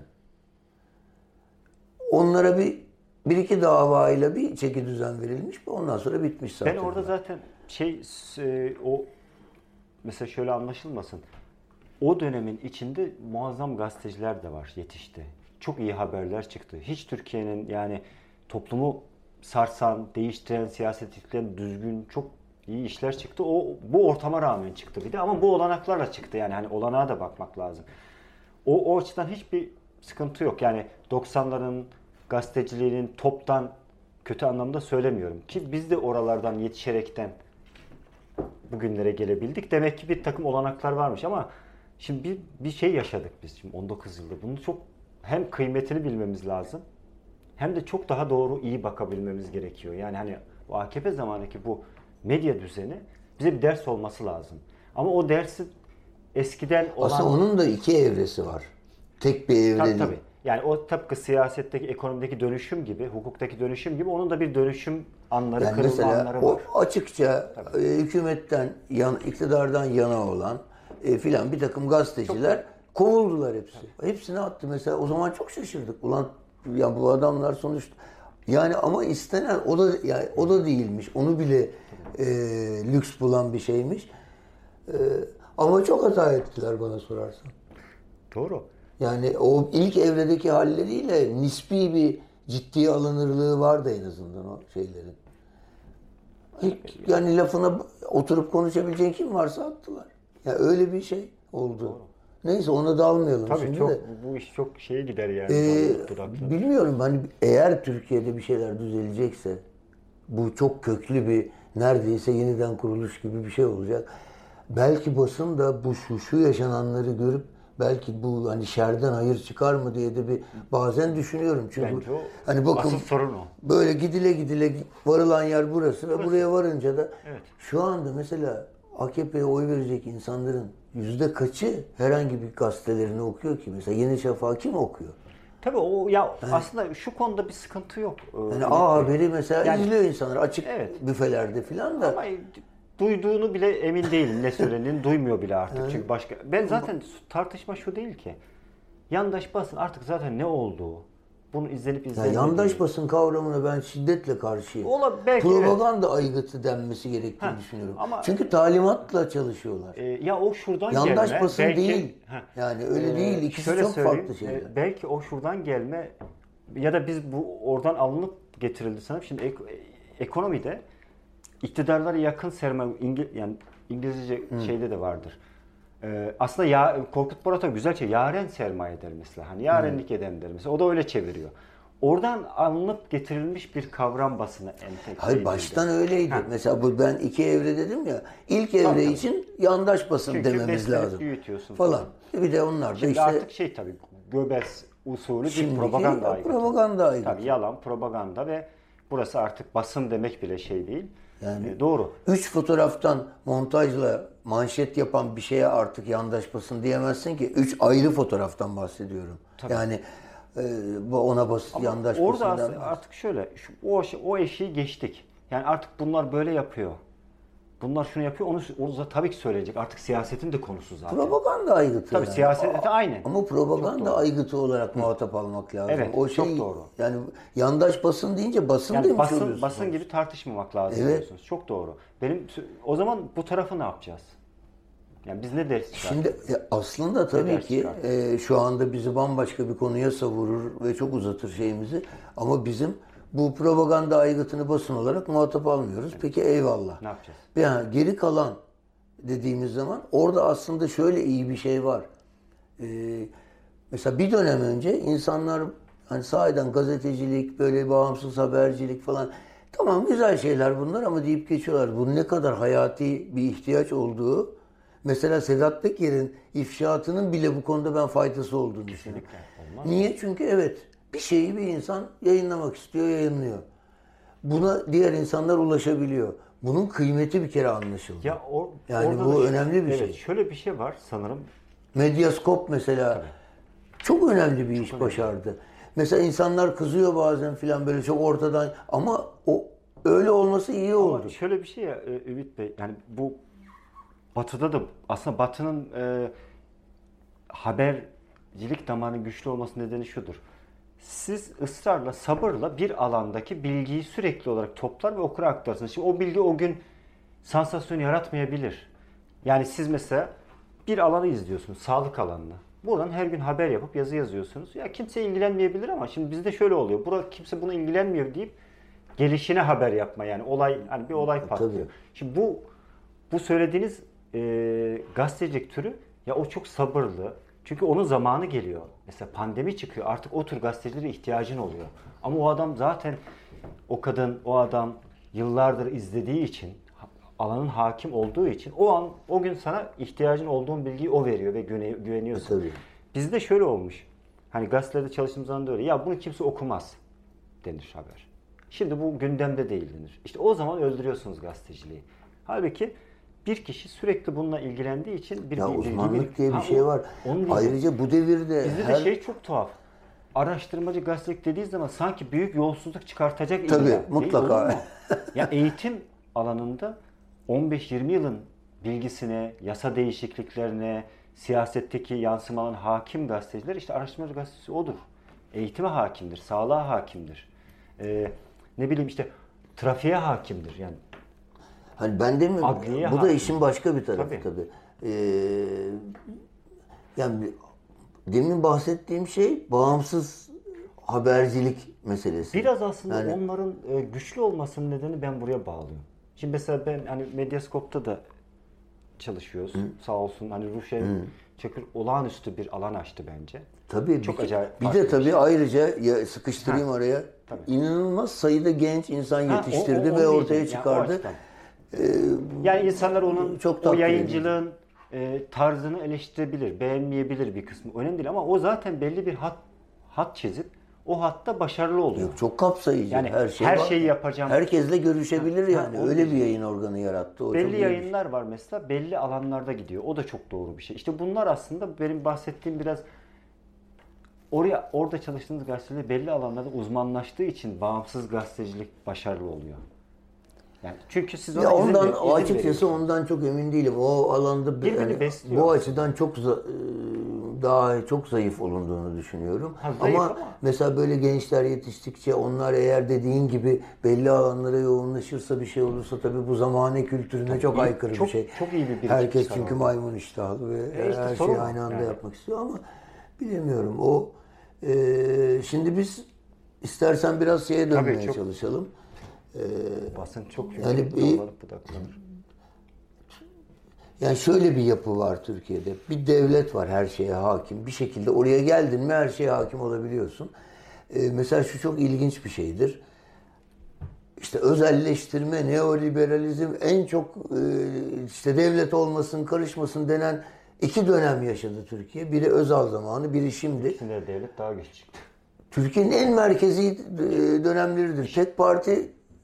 Onlara bir bir iki davayla bir çeki düzen verilmiş. Ondan sonra bitmiş zaten. Ben orada zaten şey e, o mesela şöyle anlaşılmasın. O dönemin içinde muazzam gazeteciler de var yetişti. Çok iyi haberler çıktı. Hiç Türkiye'nin yani toplumu sarsan, değiştiren, siyaset yükleyen düzgün çok iyi işler çıktı. O bu ortama rağmen çıktı bir de ama bu olanaklarla çıktı. Yani hani olanağa da bakmak lazım. O, o açıdan hiçbir sıkıntı yok. Yani 90'ların gazeteciliğinin toptan kötü anlamda söylemiyorum. Ki biz de oralardan yetişerekten bugünlere gelebildik. Demek ki bir takım olanaklar varmış ama şimdi bir, bir şey yaşadık biz şimdi 19 yılda. Bunu çok hem kıymetini bilmemiz lazım hem de çok daha doğru iyi bakabilmemiz gerekiyor. Yani hani bu AKP zamanındaki bu medya düzeni bize bir ders olması lazım. Ama o dersi eskiden olan... Aslında onun da iki evresi var. Tek bir evre Tabii değil. tabii. Yani o tıpkı siyasetteki, ekonomideki dönüşüm gibi, hukuktaki dönüşüm gibi onun da bir dönüşüm anları, Yani kırılma anları o var. açıkça e, hükümetten, yan, iktidardan yana olan e, filan bir takım gazeteciler kovuldular hepsi. Hepsini attı mesela. O zaman çok şaşırdık. Ulan ya bu adamlar sonuçta yani ama istenen o da yani o da değilmiş. Onu bile e, lüks bulan bir şeymiş. E, ama çok hata ettiler bana sorarsan. Doğru. Yani o ilk evredeki halleriyle nispi bir ciddiye alınırlığı vardı en azından o şeylerin. İlk, yani lafına oturup konuşabileceğin kim varsa attılar. Ya öyle bir şey oldu. Neyse ona dalmayalım Tabii şimdi çok de. bu iş çok şeye gider yani. Ee, bilmiyorum hani eğer Türkiye'de bir şeyler düzelecekse bu çok köklü bir neredeyse yeniden kuruluş gibi bir şey olacak. Belki basın da bu şu şu yaşananları görüp belki bu hani şerden hayır çıkar mı diye de bir bazen düşünüyorum. Çünkü Bence o hani bakın asıl sorun o. böyle gidile gidile varılan yer burası ve buraya varınca da şu anda mesela AKP'ye oy verecek insanların yüzde kaçı herhangi bir gazetelerini okuyor ki? Mesela Yeni Şafak kim okuyor? Tabii o ya aslında şu konuda bir sıkıntı yok. Ee, Yani A Haberi mesela Yani- izliyor insanlar açık Evet. büfelerde filan da. Ama duyduğunu bile emin değilim ne söylendiğini duymuyor bile artık. Çünkü başka ben zaten tartışma şu değil ki. Yandaş basın artık zaten ne olduğu. Bunu izlenip Ya izlenmediği. yandaş basın kavramına ben şiddetle karşıyım. Ola- belki Propaganda aygıtı denmesi gerektiğini Ha, düşünüyorum. ama- Çünkü talimatla çalışıyorlar. Ee, ya o şuradan Yandaş gelme. basın belki- değil. Heh. Yani öyle değil. İkisi şöyle çok farklı şeyler. e, belki o şuradan gelme ya da biz bu oradan alınıp getirildi sanırım. Şimdi ek- ekonomide iktidarlara yakın sermaye İngil, yani İngilizce şeyde de vardır. Ee, aslında ya, Korkut Borat'a güzel şey yaren sermaye der mesela. Hani yarenlik eden der mesela. O da öyle çeviriyor. Oradan alınıp getirilmiş bir kavram basına entegre Hayır edildi. baştan öyleydi. Ha. Mesela bu ben iki evre dedim ya. İlk evre Tabii, tabii. için yandaş basın Çünkü dememiz lazım. büyütüyorsun Falan. falan. Bir de onlar da Şimdi işte artık şey tabii Göbels usulü bir propaganda aygıtı. propaganda aygıtı. Tabii yalan, propaganda ve burası artık basın demek bile şey değil. Yani- E, doğru. Üç fotoğraftan montajla manşet yapan bir şeye artık yandaş basın diyemezsin ki. Üç ayrı fotoğraftan bahsediyorum. Yani e, bu ona bas, yandaş Orada denmez. artık şöyle, şu, o, o eşiği geçtik. Yani artık bunlar böyle yapıyor. Bunlar şunu yapıyor, onu, onu da tabii ki söyleyecek. Artık siyasetin de konusu zaten. Propaganda aygıtı. Tabii yani. siyasette aynen. Ama Çok propaganda aygıtı olarak muhatap almak lazım. Evet, o çok şey, doğru. Yani yandaş basın deyince basın Yani demiş basın, oluyorsunuz. basın gibi tartışmamak lazım Evet. diyorsunuz. Çok doğru. Benim o zaman bu tarafı ne yapacağız? Yani biz ne ders? Şimdi e, aslında tabii ki e, şu anda bizi bambaşka bir konuya savurur ve çok uzatır şeyimizi. Ama bizim bu propaganda aygıtını basın olarak muhatap almıyoruz. Peki eyvallah. Ne yapacağız? Yani geri kalan dediğimiz zaman orada aslında şöyle iyi bir şey var. Ee, mesela bir dönem önce insanlar hani sahiden gazetecilik, böyle bağımsız habercilik falan tamam güzel şeyler bunlar ama deyip geçiyorlar. Bu ne kadar hayati bir ihtiyaç olduğu mesela Sedat Peker'in ifşaatının bile bu konuda ben faydası olduğunu düşünüyorum. Olmaz. Niye? Çünkü evet bir şeyi bir insan yayınlamak istiyor, yayınlıyor. Buna diğer insanlar ulaşabiliyor. Bunun kıymeti bir kere anlaşıldı. Ya or, Yani bu da- önemli bir evet, şey. Şöyle bir şey var sanırım. Medyaskop mesela çok önemli bir iş başardı. Mesela insanlar kızıyor bazen filan böyle çok ortadan ama o öyle olması iyi oldu. Ama şöyle bir şey ya e, Ümit Bey yani bu Batı'da da aslında Batı'nın e, habercilik damarının güçlü olması nedeni şudur. Siz ısrarla, sabırla bir alandaki bilgiyi sürekli olarak toplar ve okura aktarsınız. Şimdi o bilgi o gün sansasyon yaratmayabilir. Yani siz mesela bir alanı izliyorsunuz, sağlık alanını. Buradan her gün haber yapıp yazı yazıyorsunuz. Ya kimse ilgilenmeyebilir ama şimdi bizde şöyle oluyor. Burada kimse buna ilgilenmiyor deyip gelişine haber yapma yani olay hani bir olay patlıyor. tabii. Şimdi bu bu söylediğiniz e, gazetecilik türü ya o çok sabırlı. Çünkü onun zamanı geliyor. Mesela pandemi çıkıyor. Artık o tür gazetecilere ihtiyacın oluyor. Ama o adam zaten o kadın, o adam yıllardır izlediği için alanın hakim olduğu için o an o gün sana ihtiyacın olduğun bilgiyi o veriyor ve güvene- güveniyorsun. E, tabii. Bizde şöyle olmuş. Hani gazetelerde çalıştığımız zaman da öyle. Ya bunu kimse okumaz denir haber. Şimdi bu gündemde değil denir. İşte o zaman öldürüyorsunuz gazeteciliği. Halbuki bir kişi sürekli bununla ilgilendiği için bir Ya bilgi- uzmanlık bir- diye bir Ha, şey var. Ayrıca bu devirde Bizde her de şey çok tuhaf. Araştırmacı gazetecilik dediği zaman sanki büyük yolsuzluk çıkartacak Tabii. Değil, mutlaka. mu? ya eğitim alanında 15-20 yılın bilgisine, yasa değişikliklerine, siyasetteki yansımaların hakim gazeteciler işte araştırmacı gazetesi odur. Eğitime hakimdir, sağlığa hakimdir. Ee, ne bileyim işte trafiğe hakimdir. Yani Hani ben demiyorum. Adliye bu da hakim. işin başka bir tarafı tabii. Tabii. Ee, yani demin bahsettiğim şey bağımsız habercilik meselesi. Biraz aslında Yani- onların e, güçlü olmasının nedeni ben buraya bağlıyorum. Şimdi mesela ben hani Medyascope'da da çalışıyoruz. Sağ olsun hani Ruşen Çakır olağanüstü bir alan açtı bence. Tabii Çok bir, acayip bir de tabii şey. ayrıca ya sıkıştırayım Ha, araya. tabii. İnanılmaz sayıda genç insan Ha, o- yetiştirdi o- ve ortaya. Yani çıkardı. açıdan. Yani insanlar onun çok o yayıncılığın e, tarzını eleştirebilir, beğenmeyebilir bir kısmı. Önemli değil ama o zaten belli bir hat hat çizip o hatta başarılı oluyor. Yok, çok kapsayıcı. Yani her, şey her var. şeyi yapacağım. Herkesle görüşebilir Ha, yani. ha, Öyle bir yayın organı yarattı. O belli yayınlar var mesela belli alanlarda gidiyor. O da çok doğru bir şey. İşte bunlar aslında benim bahsettiğim biraz oraya orada çalıştığınız gazetede belli alanlarda uzmanlaştığı için bağımsız gazetecilik başarılı oluyor. Yani çünkü siz ona Ya izin ondan izin açıkçası veriyorsunuz. ondan çok emin değilim. O alanda Birbirini yani besliyor. bu açıdan çok e, daha çok zayıf olunduğunu düşünüyorum. Ha, ama, ama- mesela böyle gençler yetiştikçe onlar eğer dediğin gibi belli alanlara yoğunlaşırsa bir şey olursa tabii bu zamane kültürüne çok iyi- aykırı çok- bir şey. çok iyi bir Herkes çünkü maymun iştahlı ve E işte her şeyi aynı anda Yani. yapmak istiyor ama bilemiyorum. O e, şimdi biz istersen biraz şeye dönmeye çok- çalışalım. Basın çok Yani yüksek bir- dallanıp budaklanır. Yani şöyle bir yapı var Türkiye'de. Bir devlet var her şeye hakim. Bir şekilde oraya geldin mi her şeye hakim olabiliyorsun. Ee, mesela şu çok ilginç bir şeydir. İşte özelleştirme, neoliberalizm en çok e, işte devlet olmasın, karışmasın denen iki dönem yaşadı Türkiye. Biri Özal zamanı, biri şimdi. İkisinde devlet daha güçlü çıktı. Türkiye'nin en merkezi e, dönemleridir. Tek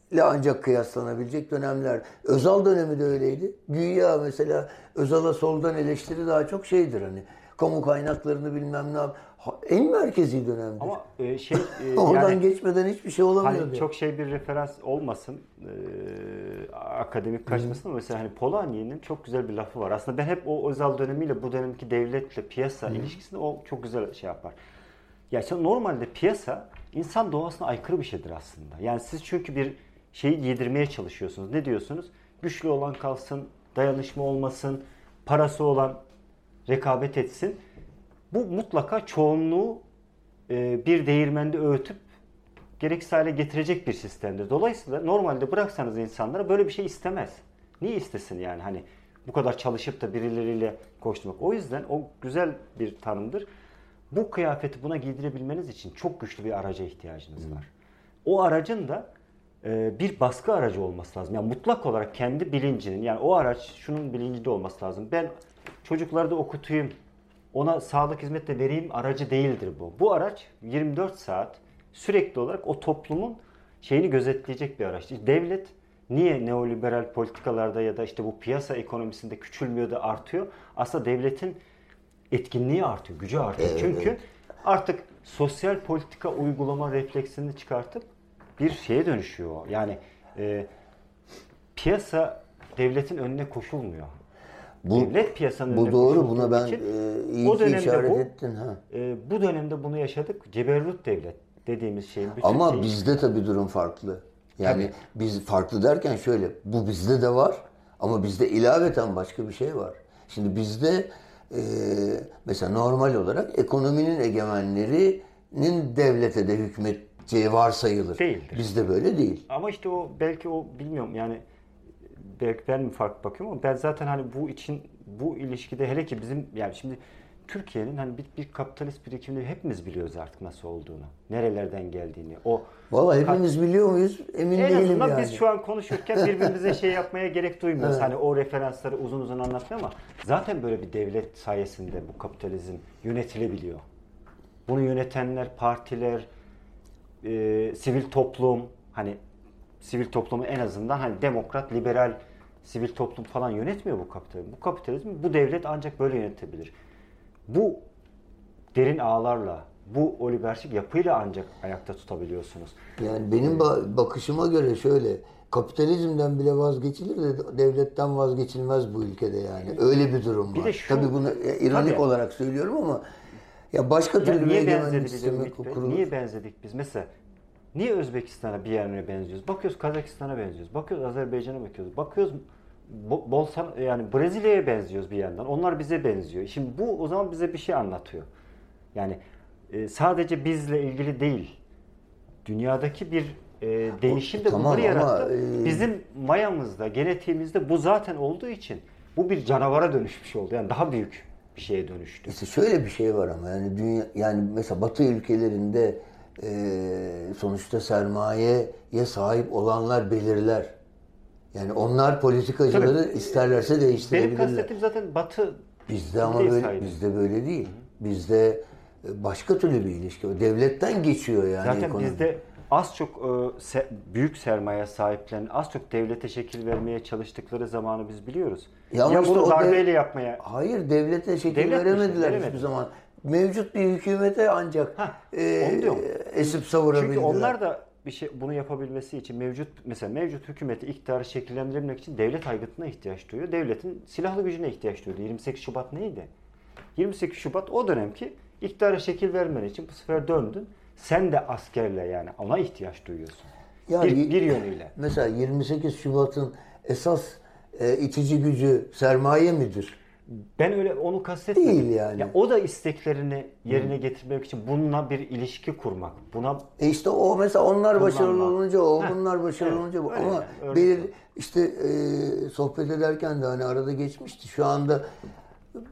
partiyle ancak kıyaslanabilecek dönemler. Özal dönemi de öyleydi. Güya mesela Özal'a soldan eleştiri daha çok şeydir hani. Kamu kaynaklarını bilmem ne yap. En merkezi dönemdir. Ama e, şey e, Oradan yani geçmeden hiçbir şey olamıyordu. Hani çok şey bir referans olmasın, e, akademik kaçmasın ama mesela hani Polanyi'nin çok güzel bir lafı var. Aslında ben hep o özel dönemiyle bu dönemki devletle piyasa ilişkisini o çok güzel şey yapar. Ya normalde piyasa insan doğasına aykırı bir şeydir aslında. Yani siz çünkü bir şeyi yedirmeye çalışıyorsunuz. Ne diyorsunuz? Güçlü olan kalsın, dayanışma olmasın, parası olan rekabet etsin. Bu mutlaka çoğunluğu e, bir değirmende öğütüp gereksiz hale getirecek bir sistemdir. Dolayısıyla normalde bıraksanız insanlara böyle bir şey istemez. Niye istesin yani hani bu kadar çalışıp da birileriyle koşturmak. O yüzden o güzel bir tanımdır. Bu kıyafeti buna giydirebilmeniz için çok güçlü bir araca ihtiyacınız var. O aracın da bir baskı aracı olması lazım. Yani mutlak olarak kendi bilincinin yani o araç şunun bilincinde olması lazım. Ben çocukları da okutayım, ona sağlık hizmeti de vereyim aracı değildir bu. Bu araç 24 saat sürekli olarak o toplumun şeyini gözetleyecek bir araç. Devlet niye neoliberal politikalarda ya da işte bu piyasa ekonomisinde küçülmüyor da artıyor? Aslında devletin etkinliği artıyor, gücü artıyor. Çünkü artık sosyal politika uygulama refleksini çıkartıp bir şeye dönüşüyor. Yani e, piyasa devletin önüne koşulmuyor. Bu- Devlet piyasanın bu önüne doğru. Buna ben, için e, iyi o dönemde işaret bu, ettin, ha. e, bu dönemde bunu yaşadık. Ceberrut devlet dediğimiz şeyin bütün Ama şeyi- bizde tabii durum farklı. Yani Tabii. biz farklı derken şöyle, bu bizde de var ama bizde ilaveten başka bir şey var. Şimdi bizde e, mesela normal olarak ekonominin egemenlerinin devlete de hükmeteceği varsayılır. Değildir. Bizde böyle değil. Ama işte o belki o bilmiyorum yani belki ben mi farklı bakıyorum ama ben zaten hani bu için bu ilişkide hele ki bizim yani şimdi Türkiye'nin hani bir, bir kapitalist birikimini hepimiz biliyoruz artık nasıl olduğunu. Nerelerden geldiğini. O Vallahi hepimiz biliyor muyuz? Emin en değilim yani. biz şu an konuşurken birbirimize şey yapmaya gerek duymuyoruz. Hani o referansları uzun uzun anlatmıyor ama zaten böyle bir devlet sayesinde bu kapitalizm yönetilebiliyor. Bunu yönetenler, partiler, e, sivil toplum, hani sivil toplumu en azından hani demokrat, liberal sivil toplum falan yönetmiyor bu kapitalizm. Bu kapitalizm bu devlet ancak böyle yönetebilir. Bu derin ağlarla, bu oligarşik yapıyla ancak ayakta tutabiliyorsunuz. Yani benim ba- bakışıma göre şöyle kapitalizmden bile vazgeçilir de devletten vazgeçilmez bu ülkede yani. Öyle bir durum Bir var. de şu- Tabii bunu e, ironik Tabii. olarak söylüyorum ama ya başka türlü bir niye egemenlik benzedi bir de sistemi Ümit Bey? kurulur. Niye benzedik biz? Mesela niye Özbekistan'a bir yerine benziyoruz? Bakıyoruz Kazakistan'a benziyoruz. Bakıyoruz Azerbaycan'a bakıyoruz. Bakıyoruz Bo- Bolsan yani Brezilya'ya benziyoruz bir yandan. Onlar bize benziyor. Şimdi bu o zaman bize bir şey anlatıyor. Yani e, sadece bizle ilgili değil. Dünyadaki bir e, değişim de tamam bunları ama, yarattı. e, Bizim mayamızda, genetiğimizde bu zaten olduğu için bu bir canavara dönüşmüş oldu. Yani daha büyük bir şeye dönüştü. İşte şöyle bir şey var ama yani dünya yani mesela Batı ülkelerinde e, sonuçta sermayeye sahip olanlar belirler. Yani onlar politikacıları Tabii. isterlerse Benim değiştirebilirler. kastettiğim zaten Batı Bizde ama böyle, bizde böyle değil. Bizde başka türlü bir ilişki. Devletten geçiyor yani Zaten ekonomi. bizde az çok e, se- büyük sermaye sahiplerinin az çok devlete şekil vermeye çalıştıkları zamanı biz biliyoruz. Ya Ya, işte bunu o dev- darbeyle yapmaya Hayır devlete şekil Devlet veremediler hiçbir veremedi. zaman. Mevcut bir hükümete ancak Hah, e, esip savurabildiler. Çünkü onlar da bir şey bunu yapabilmesi için mevcut mesela mevcut hükümeti iktidarı şekillendirebilmek için devlet aygıtına ihtiyaç duyuyor. Devletin silahlı gücüne ihtiyaç duyuyor. 28 Şubat neydi? 28 Şubat o dönemki iktidara şekil vermen için bu sefer döndün. Sen de askerle yani ona ihtiyaç duyuyorsun. Ya bir, bir yönüyle. Mesela 28 Şubat'ın esas e, itici gücü sermaye midir? Ben öyle onu kastetmedim. Değil yani. Ya o da isteklerini yerine getirmek için bununla bir ilişki kurmak. Buna E işte o mesela onlar başarılı olunca o, Heh, bunlar başarılı evet, olunca bu. öyle Ama yani, örnek belir, işte e, sohbet ederken de hani arada geçmişti. Şu anda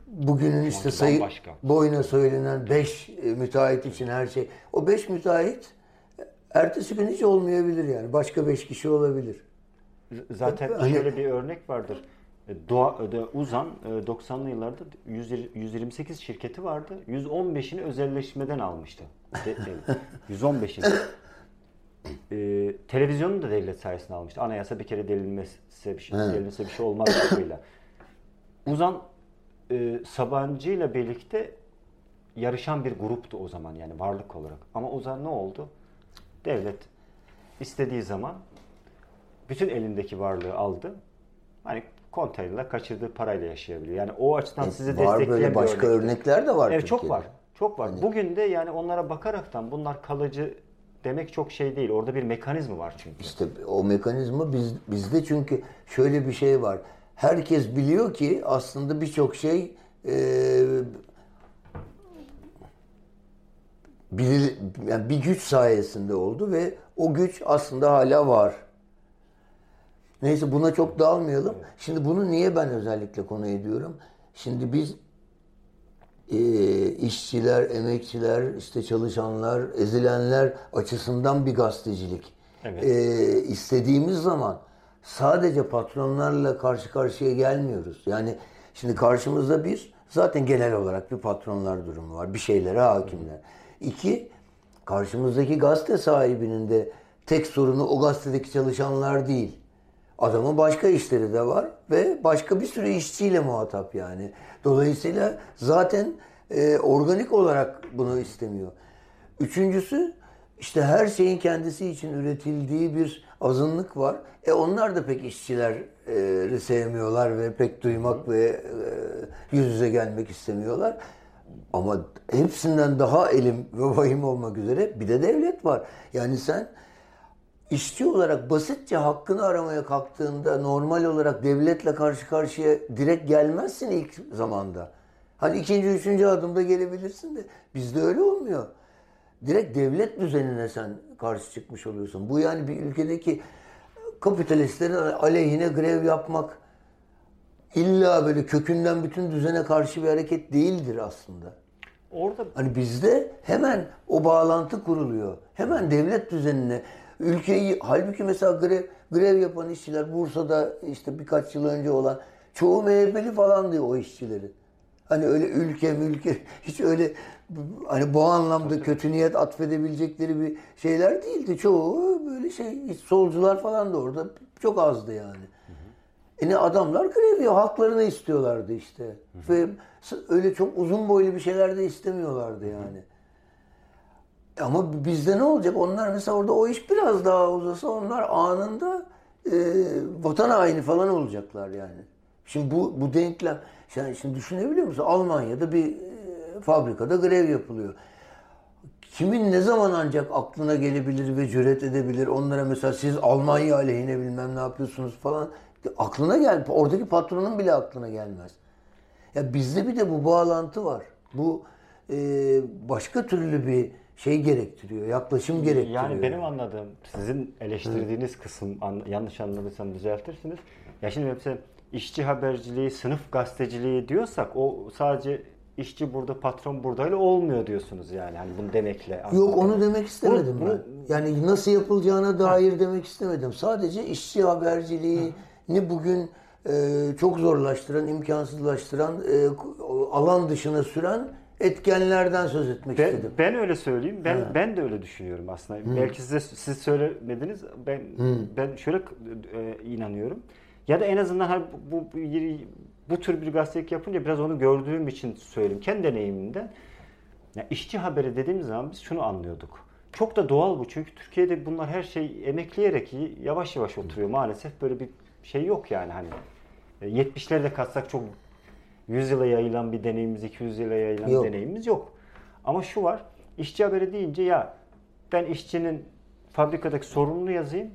bugünün işte sayı bambaşka. boyuna söylenen 5 müteahhit için her şey. O 5 müteahhit ertesi gün hiç olmayabilir yani. Başka 5 kişi olabilir. Zaten Hani- şöyle bir örnek vardır. E, Doğa, Uzan e, 90'lı yıllarda 100 128 şirketi vardı. 115'ini özelleşmeden almıştı. De, de- 115'ini. E, televizyonu da devlet sayesinde almıştı. Anayasa bir kere delinmezse bir şey, He. delinse bir şey olmaz. Uzan e, Sabancı ile birlikte yarışan bir gruptu o zaman yani varlık olarak. Ama Uzan ne oldu? Devlet istediği zaman bütün elindeki varlığı aldı. Hani konteynerla kaçırdığı parayla yaşayabiliyor. Yani o açıdan sizi var destekleyen böyle bir başka örnekti. örnekler de var Evet çok Türkiye'de. var. Çok var. Bugün de yani onlara bakaraktan bunlar kalıcı demek çok şey değil. Orada bir mekanizma var çünkü. İşte o mekanizma biz, bizde çünkü şöyle bir şey var. Herkes biliyor ki aslında birçok şey e, bilir, yani bir güç sayesinde oldu ve o güç aslında hala var. Neyse buna çok dağılmayalım. Şimdi bunu niye ben özellikle konu ediyorum? Şimdi biz e, işçiler, emekçiler, işte çalışanlar, ezilenler açısından bir gazetecilik Evet. e, istediğimiz zaman sadece patronlarla karşı karşıya gelmiyoruz. Yani şimdi karşımızda bir zaten genel olarak bir patronlar durumu var. Bir şeylere hakimler. İki, karşımızdaki gazete sahibinin de tek sorunu o gazetedeki çalışanlar değil. Adamın başka işleri de var ve başka bir sürü işçiyle muhatap yani. Dolayısıyla zaten e, organik olarak bunu istemiyor. Üçüncüsü işte her şeyin kendisi için üretildiği bir azınlık var. E onlar da pek işçileri sevmiyorlar ve pek duymak ve e, yüz yüze gelmek istemiyorlar. Ama hepsinden daha elim ve vahim olmak üzere bir de devlet var. Yani sen işçi olarak basitçe hakkını aramaya kalktığında normal olarak devletle karşı karşıya direkt gelmezsin ilk zamanda. Hani ikinci, üçüncü adımda gelebilirsin de bizde öyle olmuyor. Direkt devlet düzenine sen karşı çıkmış oluyorsun. Bu yani bir ülkedeki kapitalistlerin aleyhine grev yapmak illa böyle kökünden bütün düzene karşı bir hareket değildir aslında. Orada Hani bizde hemen o bağlantı kuruluyor. Hemen devlet düzenine ülkeyi halbuki mesela grev, grev yapan işçiler Bursa'da işte birkaç yıl önce olan çoğu MHP'li falan diyor o işçilerin. Hani öyle ülke mülke hiç öyle hani bu anlamda kötü niyet atfedebilecekleri bir şeyler değildi. Çoğu böyle şey solcular falan da orada çok azdı yani. E ne adamlar grev ya haklarını istiyorlardı işte. Ve s- öyle çok uzun boylu bir şeyler de istemiyorlardı yani. Ama bizde ne olacak? Onlar mesela orada o iş biraz daha uzasa onlar anında e, vatan haini falan olacaklar yani. Şimdi bu bu denklem sen şimdi düşünebiliyor musun? Almanya'da bir e, fabrikada grev yapılıyor. Kimin ne zaman ancak aklına gelebilir ve cüret edebilir? Onlara mesela siz Almanya aleyhine bilmem ne yapıyorsunuz falan. Aklına gel. Oradaki patronun bile aklına gelmez. Ya bizde bir de bu bağlantı var. Bu e, başka türlü bir şey gerektiriyor. Yaklaşım gerektiriyor. Yani benim anladığım, sizin eleştirdiğiniz kısım, an- yanlış anladıysam düzeltirsiniz. Ya şimdi mesela işçi haberciliği, sınıf gazeteciliği diyorsak o sadece işçi burada, patron buradayla olmuyor diyorsunuz yani. Hani bunu demekle. Yok onu demek istemedim Bunu- ben. Yani nasıl yapılacağına dair demek istemedim. Sadece işçi haberciliği, ne bugün e, çok zorlaştıran, imkansızlaştıran, e, alan dışına süren etkenlerden söz etmek Ben, istedim. ben öyle söyleyeyim. Ben ben de öyle düşünüyorum aslında. Belki size siz söylemediniz. Ben ben şöyle e, inanıyorum. Ya da en azından hani bu, bu bu tür bir gazetelik yapınca biraz onu gördüğüm için söyleyeyim. Kendi deneyimimden. Ya işçi haberi dediğimiz zaman biz şunu anlıyorduk. Çok da doğal bu çünkü Türkiye'de bunlar her şey emekleyerek yavaş yavaş oturuyor maalesef böyle bir şey yok yani hani 70'lerde katsak çok 100 yıla yayılan bir deneyimimiz, 200 yıla yayılan yok. bir deneyimimiz yok. Ama şu var, işçi haberi deyince ya ben işçinin fabrikadaki sorununu yazayım.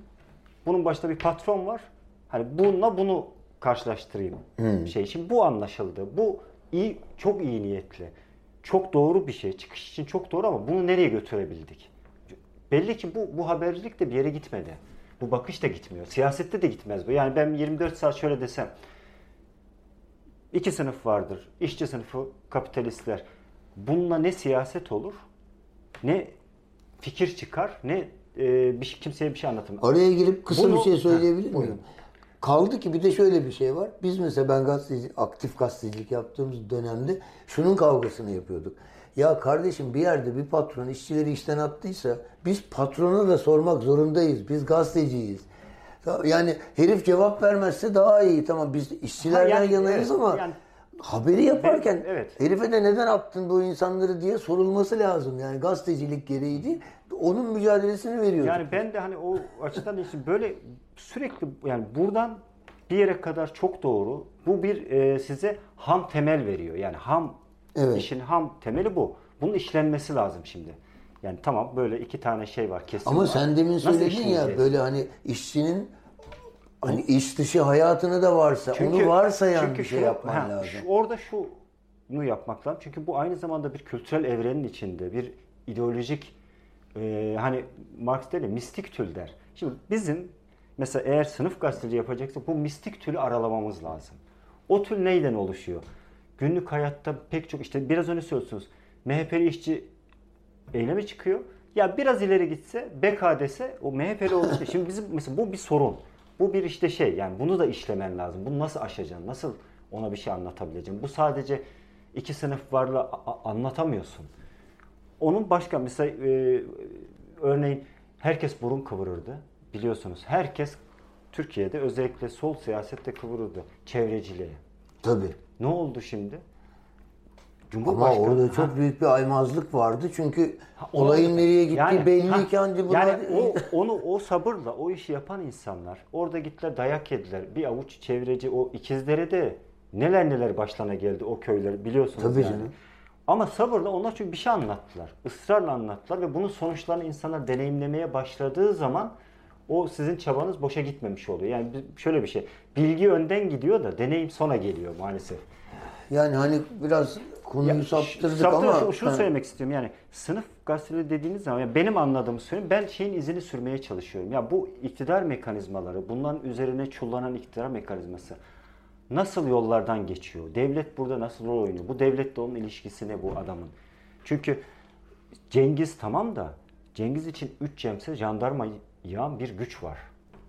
Bunun başında bir patron var. Hani bununla bunu karşılaştırayım. Hmm. Şey şimdi bu anlaşıldı. Bu iyi çok iyi niyetli. Çok doğru bir şey. Çıkış için çok doğru ama bunu nereye götürebildik? Belli ki bu bu habercilik de bir yere gitmedi. Bu bakış da gitmiyor. Siyasette de gitmez bu. Yani ben 24 saat şöyle desem iki sınıf vardır. İşçi sınıfı, kapitalistler. Bununla ne siyaset olur, ne fikir çıkar, ne e, bir şey, kimseye bir şey anlatılmaz. Oraya girip kısa Bunu, bir şey söyleyebilir miyim? Kaldı ki bir de şöyle bir şey var. Biz mesela ben gazeteci, aktif gazetecilik yaptığımız dönemde şunun kavgasını yapıyorduk. Ya kardeşim bir yerde bir patron işçileri işten attıysa biz patrona da sormak zorundayız. Biz gazeteciyiz. Yani herif cevap vermezse daha iyi. Tamam biz işçilerden yani, yanayız evet, ama yani, haberi yaparken evet, evet. herife de neden attın bu insanları diye sorulması lazım. Yani gazetecilik gereğiydi. Onun mücadelesini veriyoruz. Yani ben de hani o açıdan işte böyle sürekli yani buradan bir yere kadar çok doğru. Bu bir e, size ham temel veriyor. Yani ham evet. işin ham temeli bu. Bunun işlenmesi lazım şimdi. Yani tamam böyle iki tane şey var kesin Ama var. sen demin söyledin ya böyle hani işçinin hani iş dışı hayatını da varsa onu varsayan çünkü bir şey şu, yapman ha, lazım. Şu, orada şunu yapmak lazım. Çünkü bu aynı zamanda bir kültürel evrenin içinde bir ideolojik e, hani Marx der ya mistik tül der. Şimdi bizim mesela eğer sınıf gazeteci yapacaksak bu mistik tülü aralamamız lazım. O tül neyden oluşuyor? Günlük hayatta pek çok işte biraz önce söylüyorsunuz. MHP'li işçi eyleme çıkıyor. Ya biraz ileri gitse BK dese o MHP'li olursa şimdi bizim mesela bu bir sorun. Bu bir işte şey yani bunu da işlemen lazım. Bunu nasıl aşacaksın? Nasıl ona bir şey anlatabileceksin? Bu sadece iki sınıf varla anlatamıyorsun. Onun başka mesela e, örneğin herkes burun kıvırırdı. Biliyorsunuz herkes Türkiye'de özellikle sol siyasette kıvırırdı çevreciliğe. Tabii. Ne oldu şimdi? Ama orada çok ha. büyük bir aymazlık vardı çünkü ha, olayın nereye gittiği yani, belli ki anca bunlar... Yani o, onu o sabırla o işi yapan insanlar orada gittiler dayak yediler. Bir avuç çevreci o ikizlere de neler neler başlarına geldi o köyler biliyorsunuz Tabii yani. Canım. Ama sabırla onlar çünkü bir şey anlattılar. ısrarla anlattılar ve bunun sonuçlarını insanlar deneyimlemeye başladığı zaman o sizin çabanız boşa gitmemiş oluyor. Yani şöyle bir şey. Bilgi önden gidiyor da deneyim sona geliyor maalesef. Yani hani biraz konuyu ya, saptırdık ama... Şunu, şunu söylemek istiyorum yani sınıf gazeteli dediğiniz zaman yani benim anladığımı söyleyeyim ben şeyin izini sürmeye çalışıyorum. Ya bu iktidar mekanizmaları bunların üzerine çullanan iktidar mekanizması nasıl yollardan geçiyor? Devlet burada nasıl rol oynuyor? Bu devletle onun ilişkisi ne bu adamın? Çünkü Cengiz tamam da Cengiz için üç cemse jandarma yağan bir güç var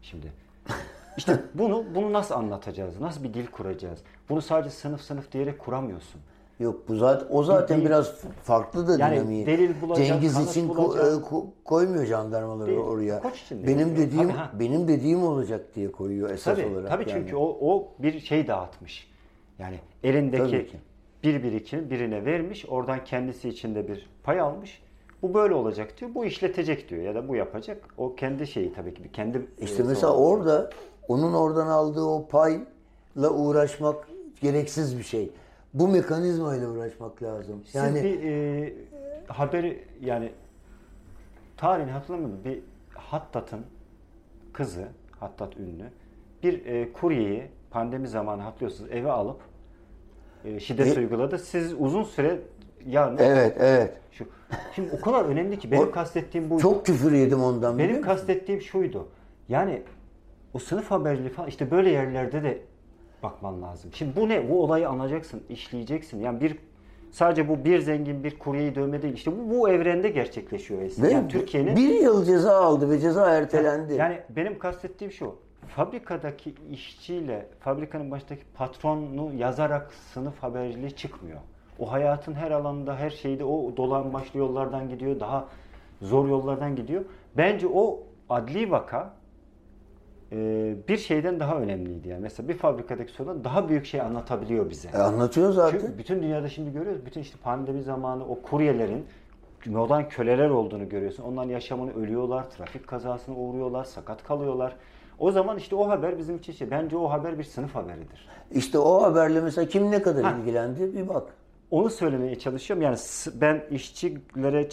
şimdi. İşte bunu bunu nasıl anlatacağız? Nasıl bir dil kuracağız? Bunu sadece sınıf sınıf diyerek kuramıyorsun. Yok bu zaten o zaten değil. biraz farklı da yani dinamiği. Delil bulacak, Cengiz için ko- e, ko- koymuyor jandarmaları değil. oraya. benim dediğim tabii, benim dediğim olacak diye koyuyor esas tabii, olarak. Tabii yani. çünkü o o bir şey dağıtmış. Yani elindeki bir birikim birine vermiş, oradan kendisi içinde bir pay almış. Bu böyle olacak diyor. Bu işletecek diyor ya da bu yapacak. O kendi şeyi tabii ki kendi İşte mesela orada onun oradan aldığı o payla uğraşmak gereksiz bir şey. Bu mekanizmayla uğraşmak lazım. Siz yani bir e, haberi yani tarihini hatırlamıyorum. Bir Hattat'ın kızı, Hattat ünlü bir e, kuryeyi pandemi zamanı hatırlıyorsunuz eve alıp e, şiddet e, uyguladı. Siz uzun süre ya Evet, evet. Şu şimdi o kadar önemli ki benim o, kastettiğim buydu. Çok küfür yedim ondan. Benim kastettiğim şuydu. Yani o sınıf haberciliği falan işte böyle yerlerde de bakman lazım. Şimdi bu ne? Bu olayı anlayacaksın, işleyeceksin. Yani bir sadece bu bir zengin bir kuryeyi dövme değil. İşte bu, bu evrende gerçekleşiyor aslında. Yani Türkiye'nin bir yıl ceza aldı ve ceza ertelendi. Yani, yani benim kastettiğim şu. fabrikadaki işçiyle fabrikanın başındaki patronu yazarak sınıf haberciliği çıkmıyor. O hayatın her alanında, her şeyde o dolan başlı yollardan gidiyor, daha zor yollardan gidiyor. Bence o adli vaka e, bir şeyden daha önemliydi. Yani mesela bir fabrikadaki sorun daha büyük şey anlatabiliyor bize. E anlatıyor zaten. Çünkü bütün dünyada şimdi görüyoruz. Bütün işte pandemi zamanı o kuryelerin modern köleler olduğunu görüyorsun. Onların yaşamını ölüyorlar, trafik kazasına uğruyorlar, sakat kalıyorlar. O zaman işte o haber bizim için şey. Bence o haber bir sınıf haberidir. İşte o haberle mesela kim ne kadar ilgilendi bir bak. Onu söylemeye çalışıyorum. Yani ben işçilere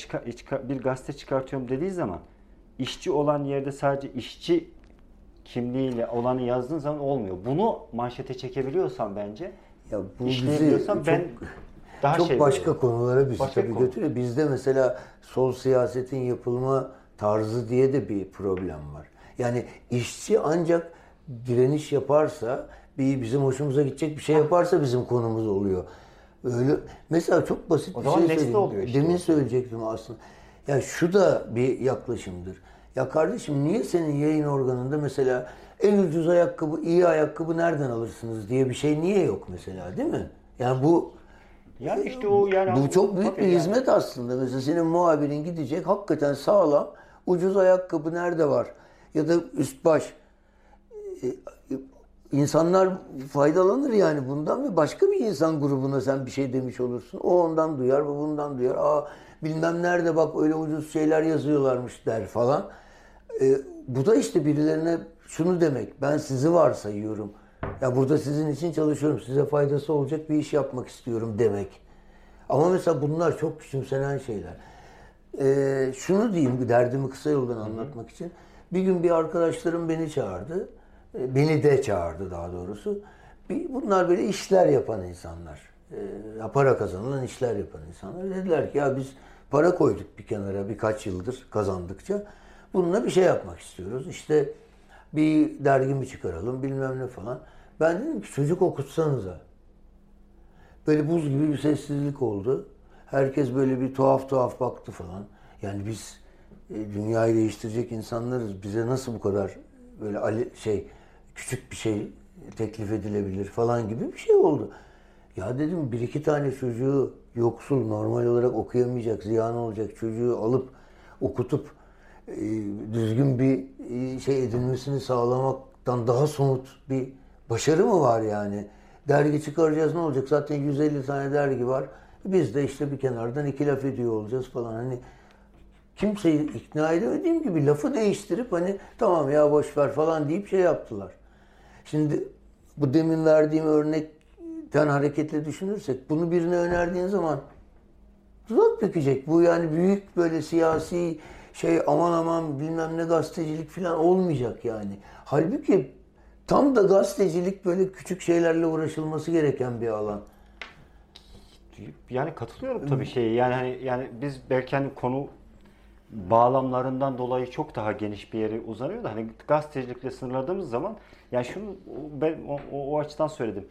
bir gazete çıkartıyorum dediği zaman işçi olan yerde sadece işçi kimliğiyle olanı yazdığın zaman olmuyor. Bunu manşete çekebiliyorsan bence ya bu bizi çok, ben daha çok şey başka böyle. konulara bizi başka tabii konu. götürüyor. Bizde mesela sol siyasetin yapılma tarzı diye de bir problem var. Yani işçi ancak direniş yaparsa, bir bizim hoşumuza gidecek bir şey yaparsa bizim konumuz oluyor. Öyle mesela çok basit o bir şey söyleyeyim. İşte Demin söyleyecektim aslında. Ya şu da bir yaklaşımdır. Ya kardeşim niye senin yayın organında mesela en ucuz ayakkabı, iyi ayakkabı nereden alırsınız diye bir şey niye yok mesela değil mi? Yani bu yani işte o yani bu çok büyük bir yani. hizmet aslında. Mesela senin muhabirin gidecek hakikaten sağlam ucuz ayakkabı nerede var? Ya da üst baş. E, insanlar faydalanır yani bundan ve başka bir insan grubuna sen bir şey demiş olursun. O ondan duyar, bu bundan duyar. Aa bilmem nerede bak öyle ucuz şeyler yazıyorlarmış der falan. E, bu da işte birilerine şunu demek. Ben sizi varsayıyorum. Ya burada sizin için çalışıyorum. Size faydası olacak bir iş yapmak istiyorum demek. Ama mesela bunlar çok küçümsenen şeyler. Ee, şunu diyeyim derdimi kısa yoldan anlatmak için. Bir gün bir arkadaşlarım beni çağırdı. Ee, beni de çağırdı daha doğrusu. Bunlar böyle işler yapan insanlar. Ee, para kazanılan işler yapan insanlar. Dediler ki ya biz para koyduk bir kenara birkaç yıldır kazandıkça. Bununla bir şey yapmak istiyoruz. İşte bir dergi mi çıkaralım bilmem ne falan. Ben dedim ki çocuk okutsanıza. Böyle buz gibi bir sessizlik oldu. Herkes böyle bir tuhaf tuhaf baktı falan. Yani biz e, dünyayı değiştirecek insanlarız. Bize nasıl bu kadar böyle ali, şey küçük bir şey teklif edilebilir falan gibi bir şey oldu. Ya dedim bir iki tane çocuğu yoksul normal olarak okuyamayacak, ziyan olacak çocuğu alıp okutup e, düzgün bir e, şey edinmesini sağlamaktan daha somut bir başarı mı var yani? Dergi çıkaracağız ne olacak? Zaten 150 tane dergi var. Biz de işte bir kenardan iki laf ediyor olacağız falan. Hani kimseyi ikna edemediğim gibi lafı değiştirip hani tamam ya boş ver falan deyip şey yaptılar. Şimdi bu demin verdiğim örnekten hareketle düşünürsek bunu birine önerdiğin zaman dudak bükecek. Bu yani büyük böyle siyasi şey aman aman bilmem ne gazetecilik falan olmayacak yani. Halbuki tam da gazetecilik böyle küçük şeylerle uğraşılması gereken bir alan. Yani katılıyorum tabii şey. Yani hani yani biz belki hani konu bağlamlarından dolayı çok daha geniş bir yere uzanıyor da hani gazetecilikle sınırladığımız zaman yani şunu ben o, o, o açıdan söyledim.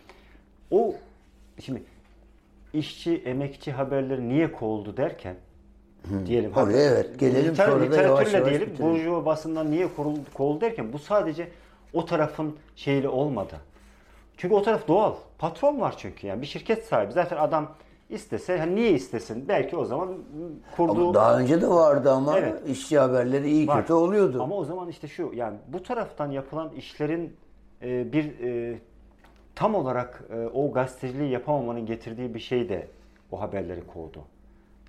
O şimdi işçi, emekçi haberleri niye kovuldu derken Hı. diyelim. Tabii hadi, evet. Gelelim liter, sonra da yavaş yavaş diyelim. Burjuva basından niye kovuldu, kovuldu derken bu sadece o tarafın şeyle olmadı. Çünkü o taraf doğal. Patron var çünkü yani bir şirket sahibi. Zaten adam istese hani niye istesin? Belki o zaman kurduğu... Ama daha önce de vardı ama evet. işçi haberleri iyi var. kötü oluyordu. Ama o zaman işte şu yani bu taraftan yapılan işlerin e, bir e, tam olarak e, o gazeteciliği yapamamanın getirdiği bir şey de o haberleri kovdu.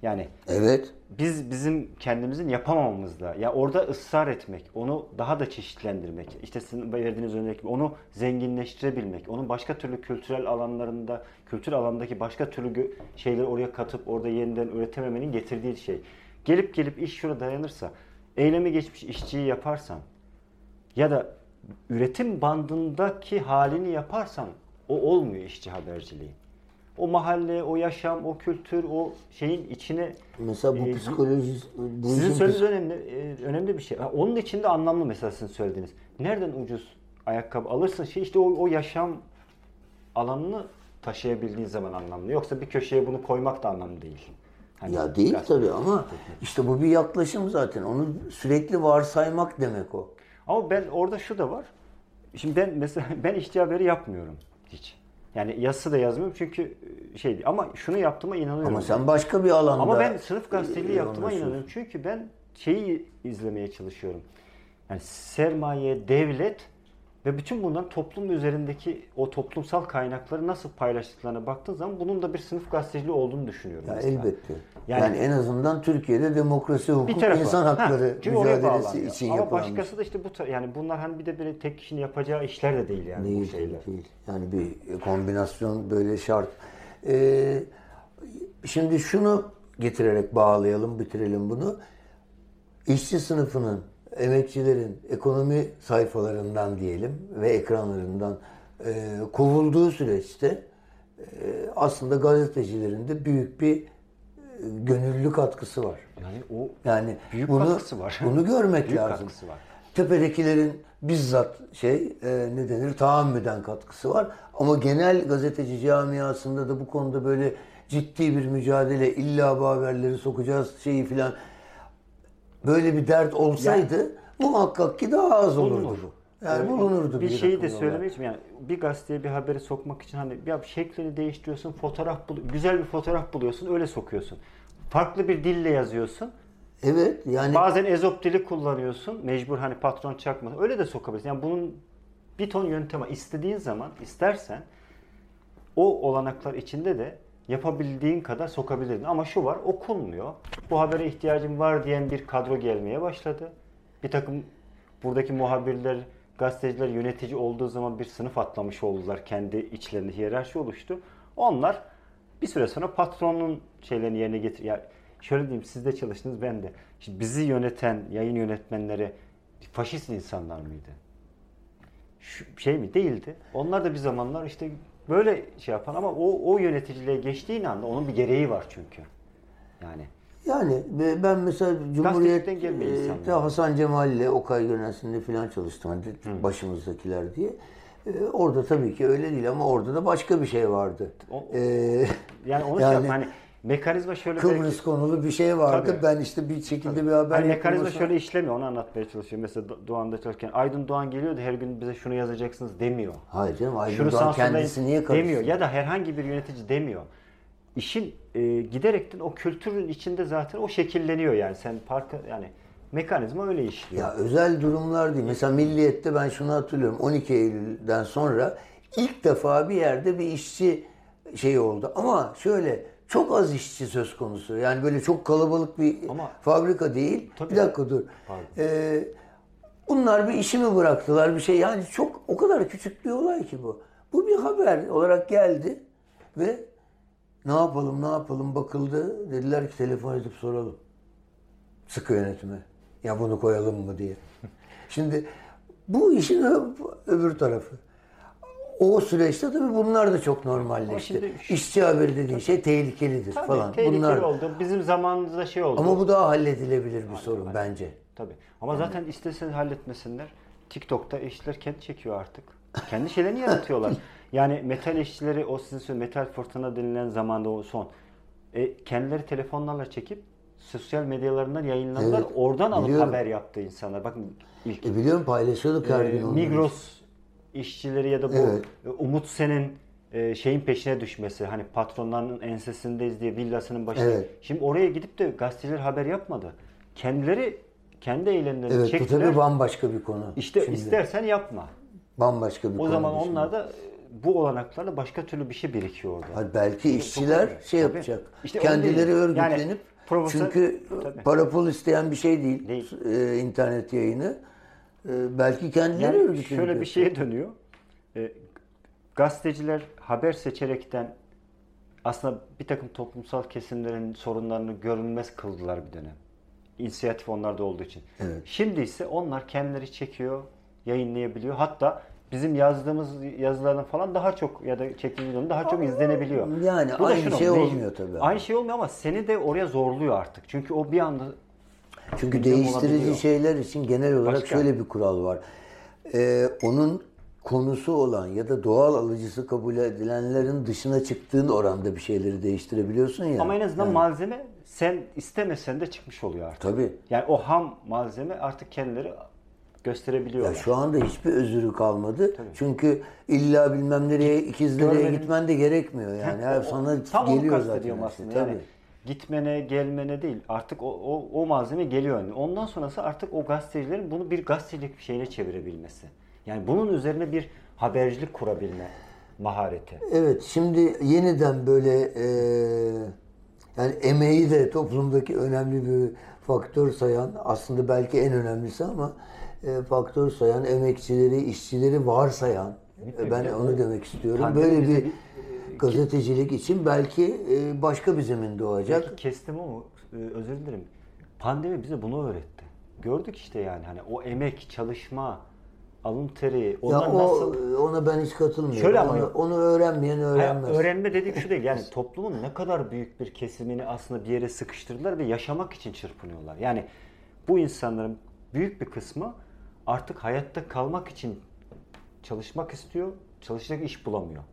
Yani evet. biz bizim kendimizin yapamamamızla ya orada ısrar etmek, onu daha da çeşitlendirmek, işte sizin verdiğiniz örnek onu zenginleştirebilmek, onun başka türlü kültürel alanlarında, kültür alandaki başka türlü şeyleri oraya katıp orada yeniden üretememenin getirdiği şey. Gelip gelip iş şurada dayanırsa, eylemi geçmiş işçiyi yaparsan ya da üretim bandındaki halini yaparsan o olmuyor işçi haberciliği o mahalle, o yaşam, o kültür, o şeyin içine mesela bu e, psikoloji bu sizin söylediğiniz önemli e, önemli bir şey. Onun için de anlamlı mesela sizin söylediğiniz. Nereden ucuz ayakkabı alırsın şey işte o, o yaşam alanını taşıyabildiğin zaman anlamlı. Yoksa bir köşeye bunu koymak da anlamlı değil. Hani ya değil tabii ama işte bu bir yaklaşım zaten. Onu sürekli varsaymak demek o. Ama ben orada şu da var. Şimdi ben mesela ben işçi haberi yapmıyorum hiç. Yani yazısı da yazmıyorum çünkü şey değil. Ama şunu yaptığıma inanıyorum. Ama sen başka bir alanda... Ama ben sınıf gazeteciliği e, yaptığıma inanıyorum. Çünkü ben şeyi izlemeye çalışıyorum. Yani sermaye, devlet ve bütün bunların toplum üzerindeki o toplumsal kaynakları nasıl paylaştıklarına baktığın zaman bunun da bir sınıf gazeteciliği olduğunu düşünüyorum. Ya mesela. elbette. Yani- Yani, en azından Türkiye'de demokrasi, hukuk, tarafı. insan Ha, hakları oraya mücadelesi için Ama yapılan bir başkası da işte bu yani bunlar hani bir de böyle tek kişinin yapacağı işler de değil yani bu Değil, şeyler. değil. Yani bir kombinasyon böyle şart. Ee, şimdi şunu getirerek bağlayalım, bitirelim bunu. İşçi sınıfının, emekçilerin ekonomi sayfalarından diyelim ve ekranlarından e, kovulduğu süreçte e, aslında gazetecilerin de büyük bir e, gönüllü katkısı var. Yani o Yani Büyük bunu katkısı var. bunu görmek Büyük lazım. katkısı var. Tepedekilerin bizzat şey e, ne denir tahammüden katkısı var. Ama genel gazeteci camiasında da bu konuda böyle ciddi bir mücadele illa bu haberleri sokacağız şeyi filan böyle bir dert olsaydı muhakkak ki daha az olurdu. Bulunur. bu. Yani bulunurdu. Bir şeyi de söylemek için yani bir gazeteye bir haberi sokmak için hani ya şeklini değiştiriyorsun, fotoğraf bul güzel bir fotoğraf buluyorsun, öyle sokuyorsun. Farklı bir dille yazıyorsun. Evet yani Bazen ezop dili kullanıyorsun. Mecbur hani patron çakma. Öyle de sokabilirsin. Yani bunun bir ton yöntemi. İstediğin zaman istersen o olanaklar içinde de yapabildiğin kadar sokabilirdin. Ama şu var okunmuyor. Bu habere ihtiyacım var diyen bir kadro gelmeye başladı. Bir takım buradaki muhabirler, gazeteciler yönetici olduğu zaman bir sınıf atlamış oldular. Kendi içlerinde hiyerarşi oluştu. Onlar bir süre sonra patronun şeylerini yerine getir. Ya şöyle diyeyim siz de çalıştınız ben de. Şimdi bizi yöneten yayın yönetmenleri faşist insanlar mıydı? Şu şey mi değildi. Onlar da bir zamanlar işte böyle şey yapan ama o o yöneticiliğe geçtiğin anda onun bir gereği var çünkü. Yani Yani ben mesela Cumhuriyet'te insanlar. Hasan Cemal ile Okay Yönetmenliğinde falan çalıştım. Hani başımızdakiler diye. Ee, orada tabii ki öyle değil ama orada da başka bir şey vardı. O- Ee, yani onu Yani şey hani mekanizma şöyle Kıbrıs belki- konulu bir şey vardı. Tabii. Ben işte bir şekilde bir haber Hani mekanizma yapılması- şöyle işlemiyor onu anlatmaya çalışıyorum. Mesela Do- Doğan'da çalışırken Aydın Doğan geliyor da her gün bize şunu yazacaksınız demiyor. Hayır canım Aydın Şunu Doğan kendisi niye karışsın? demiyor ya da herhangi bir yönetici demiyor. İşin e, giderekten o kültürün içinde zaten o şekilleniyor yani sen parka yani mekanizma öyle işliyor. Ya özel durumlar değil. Mesela Milliyet'te ben şunu hatırlıyorum. 12 Eylül'den sonra ilk defa bir yerde bir işçi şey oldu. Ama şöyle çok az işçi söz konusu. Yani böyle çok kalabalık bir Ama- fabrika değil. Tabii. Bir dakika dur. Pardon. Ee, bunlar bir işimi bıraktılar bir şey. Yani çok o kadar küçük bir olay ki bu. Bu bir haber olarak geldi ve ne yapalım ne yapalım bakıldı. Dediler ki telefon edip soralım sıkı yönetime. Ya bunu koyalım mı diye. Şimdi bu işin öbür tarafı. O süreçte tabii bunlar da çok normalleşti. İşçi haberi dediğin şey tehlikelidir Tabii falan. tehlikeli bunlar. oldu. Bizim zamanımızda şey oldu. Ama bu daha halledilebilir bir sorun bence. Tabii. Ama zaten istesen halletmesinler. TikTok'ta işçiler kendi çekiyor artık. Kendi şeylerini yaratıyorlar. Yani metal işçileri o sizin söylediğiniz metal fırtına denilen zamanda o son. E, kendileri telefonlarla çekip sosyal medyalarından yayınladılar. Evet, Oradan alıp biliyorum. haber yaptı insanlar. Bakın ilk E biliyorum paylaşıyorduk her e, gün. Migros işçileri ya da bu Evet. e, Umut Sen'in e, şeyin peşine düşmesi hani patronlarının ensesindeyiz diye villasının başına. Evet. Şimdi oraya gidip de gazeteciler haber yapmadı. Kendileri kendi eylemlerini Evet bu çektiler. tabii bambaşka bir konu. İşte Şimdi. istersen yapma. Bambaşka bir O konu. zaman bu şimdi. onlar da e, bu olanaklarla başka türlü bir şey birikiyor orada. Hayır, belki işçiler önemli. şey Tabii. yapacak. İşte Kendileri diyorum. Yani örgütlenip profesör- çünkü Tabii. para pul isteyen bir şey değil, Değil. e, internet yayını. E, belki kendileri Yani örgütlenip şöyle bir şeye dönüyor. E, gazeteciler haber seçerekten aslında bir takım toplumsal kesimlerin sorunlarını görünmez kıldılar bir dönem. İnisiyatif onlarda olduğu için. Evet. Şimdi ise onlar kendileri çekiyor, yayınlayabiliyor. Hatta bizim yazdığımız yazılardan falan daha çok ya da videonun daha çok izlenebiliyor. Yani Bu aynı şey olmuyor tabii. Aynı şey olmuyor ama seni de oraya zorluyor artık. Çünkü o bir anda Çünkü gündem değiştirici şeyler için genel olarak Başka. şöyle bir kural var. Ee, onun konusu olan ya da doğal alıcısı kabul edilenlerin dışına çıktığın oranda bir şeyleri değiştirebiliyorsun ya. ama en azından malzeme sen istemesen de çıkmış oluyor artık. Tabii. Yani o ham malzeme artık kendileri gösterebiliyorlar. Ya şu anda hiçbir özürü kalmadı. Çünkü illa bilmem nereye ikizlere Görmedim. gitmen de gerekmiyor yani. Her sana Tam onu geliyor zaten. kastediyorum her şey. aslında. Tabii. Gitmene gelmene değil. Artık o, o, o malzeme geliyor. Yani. Ondan sonrası artık o gazetecilerin bunu bir gazetecilik bir şeyine çevirebilmesi. Yani bunun üzerine bir habercilik kurabilme mahareti. Evet şimdi yeniden böyle e, yani emeği de toplumdaki önemli bir faktör sayan aslında belki en önemlisi ama e, faktör sayan emekçileri, işçileri varsayan e, ben onu demek istiyorum. Böyle bir gazetecilik için belki e, başka bir zemin doğacak. Belki kestim ama e, özür dilerim. Pandemi bize bunu öğretti. Gördük işte yani hani o emek, çalışma, alın teri, Ya onlar o nasıl ona ben hiç katılmıyorum. Şöyle ama onu, onu öğrenmeyen Hayır, öğrenmez. öğrenme dediğim şu değil. Yani toplumun ne kadar büyük bir kesimini aslında bir yere sıkıştırdılar ve yaşamak için çırpınıyorlar. Yani bu insanların büyük bir kısmı artık hayatta kalmak için çalışmak istiyor, çalışacak iş bulamıyor.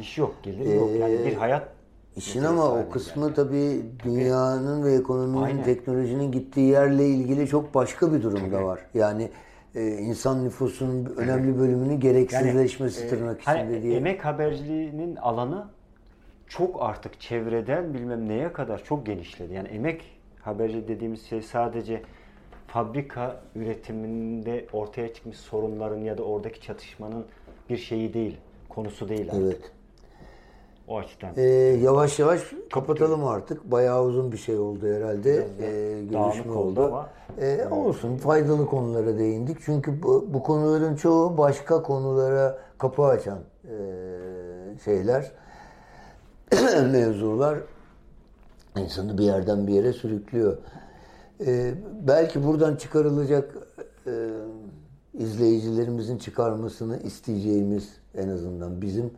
İş yok, gelir yok. Yani bir hayat İşin ama o kısmı geldi. tabii dünyanın ve ekonominin, Aynen. teknolojinin gittiği yerle ilgili çok başka bir durum da var. Yani e, insan nüfusunun önemli bölümünün gereksizleşmesi e, tırnak hani içinde diye. Emek haberciliğinin alanı çok artık çevreden bilmem neye kadar çok genişledi. Yani emek haberci dediğimiz şey sadece fabrika üretiminde ortaya çıkmış sorunların ya da oradaki çatışmanın bir şeyi değil, konusu değil artık. Evet. O açıdan. E, yavaş yavaş kapatalım artık. Bayağı uzun bir şey oldu herhalde. E, dağınık görüşme oldu oldu. ama- E, olsun faydalı konulara değindik. Çünkü bu, bu konuların çoğu başka konulara kapı açan e, şeyler, mevzular. insanı bir yerden bir yere sürüklüyor. Ee, belki buradan çıkarılacak e, izleyicilerimizin çıkarmasını isteyeceğimiz en azından bizim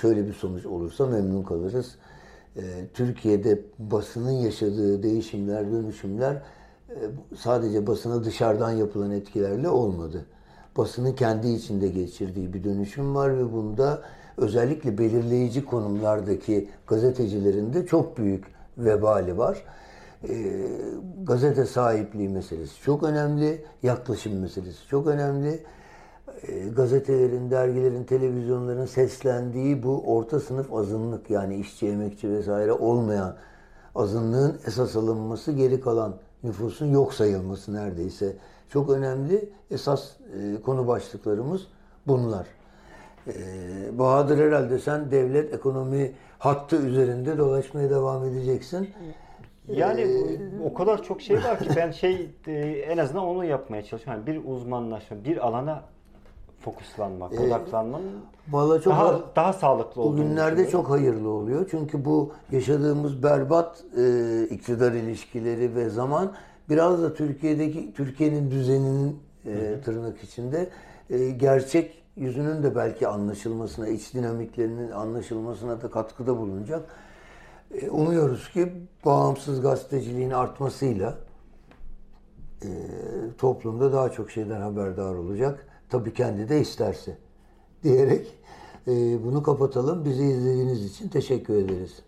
şöyle bir sonuç olursa memnun kalırız. E, Türkiye'de basının yaşadığı değişimler, dönüşümler e, sadece basına dışarıdan yapılan etkilerle olmadı. Basının kendi içinde geçirdiği bir dönüşüm var ve bunda özellikle belirleyici konumlardaki gazetecilerin de çok büyük vebali var. E, gazete sahipliği meselesi çok önemli, yaklaşım meselesi çok önemli. E, gazetelerin, dergilerin, televizyonların seslendiği bu orta sınıf azınlık yani işçi, emekçi vesaire olmayan azınlığın esas alınması, geri kalan nüfusun yok sayılması neredeyse çok önemli. Esas e, konu başlıklarımız bunlar. E, Bahadır herhalde sen devlet ekonomi hattı üzerinde dolaşmaya devam edeceksin. Yani Ee, o kadar çok şey var ki ben şey en azından onu yapmaya çalışıyorum. Yani bir uzmanlaşma, bir alana fokuslanmak, odaklanmanın Valla Ee, çok daha daha sağlıklı olduğunu Bugünlerde çok hayırlı oluyor. Çünkü bu yaşadığımız berbat e, iktidar ilişkileri ve zaman biraz da Türkiye'deki Türkiye'nin düzeninin e, tırnak içinde e, gerçek yüzünün de belki anlaşılmasına, iç dinamiklerinin anlaşılmasına da katkıda bulunacak. E, umuyoruz ki bağımsız gazeteciliğin artmasıyla e, toplumda daha çok şeyden haberdar olacak. Tabii kendi de isterse diyerek e, bunu kapatalım. Bizi izlediğiniz için teşekkür ederiz.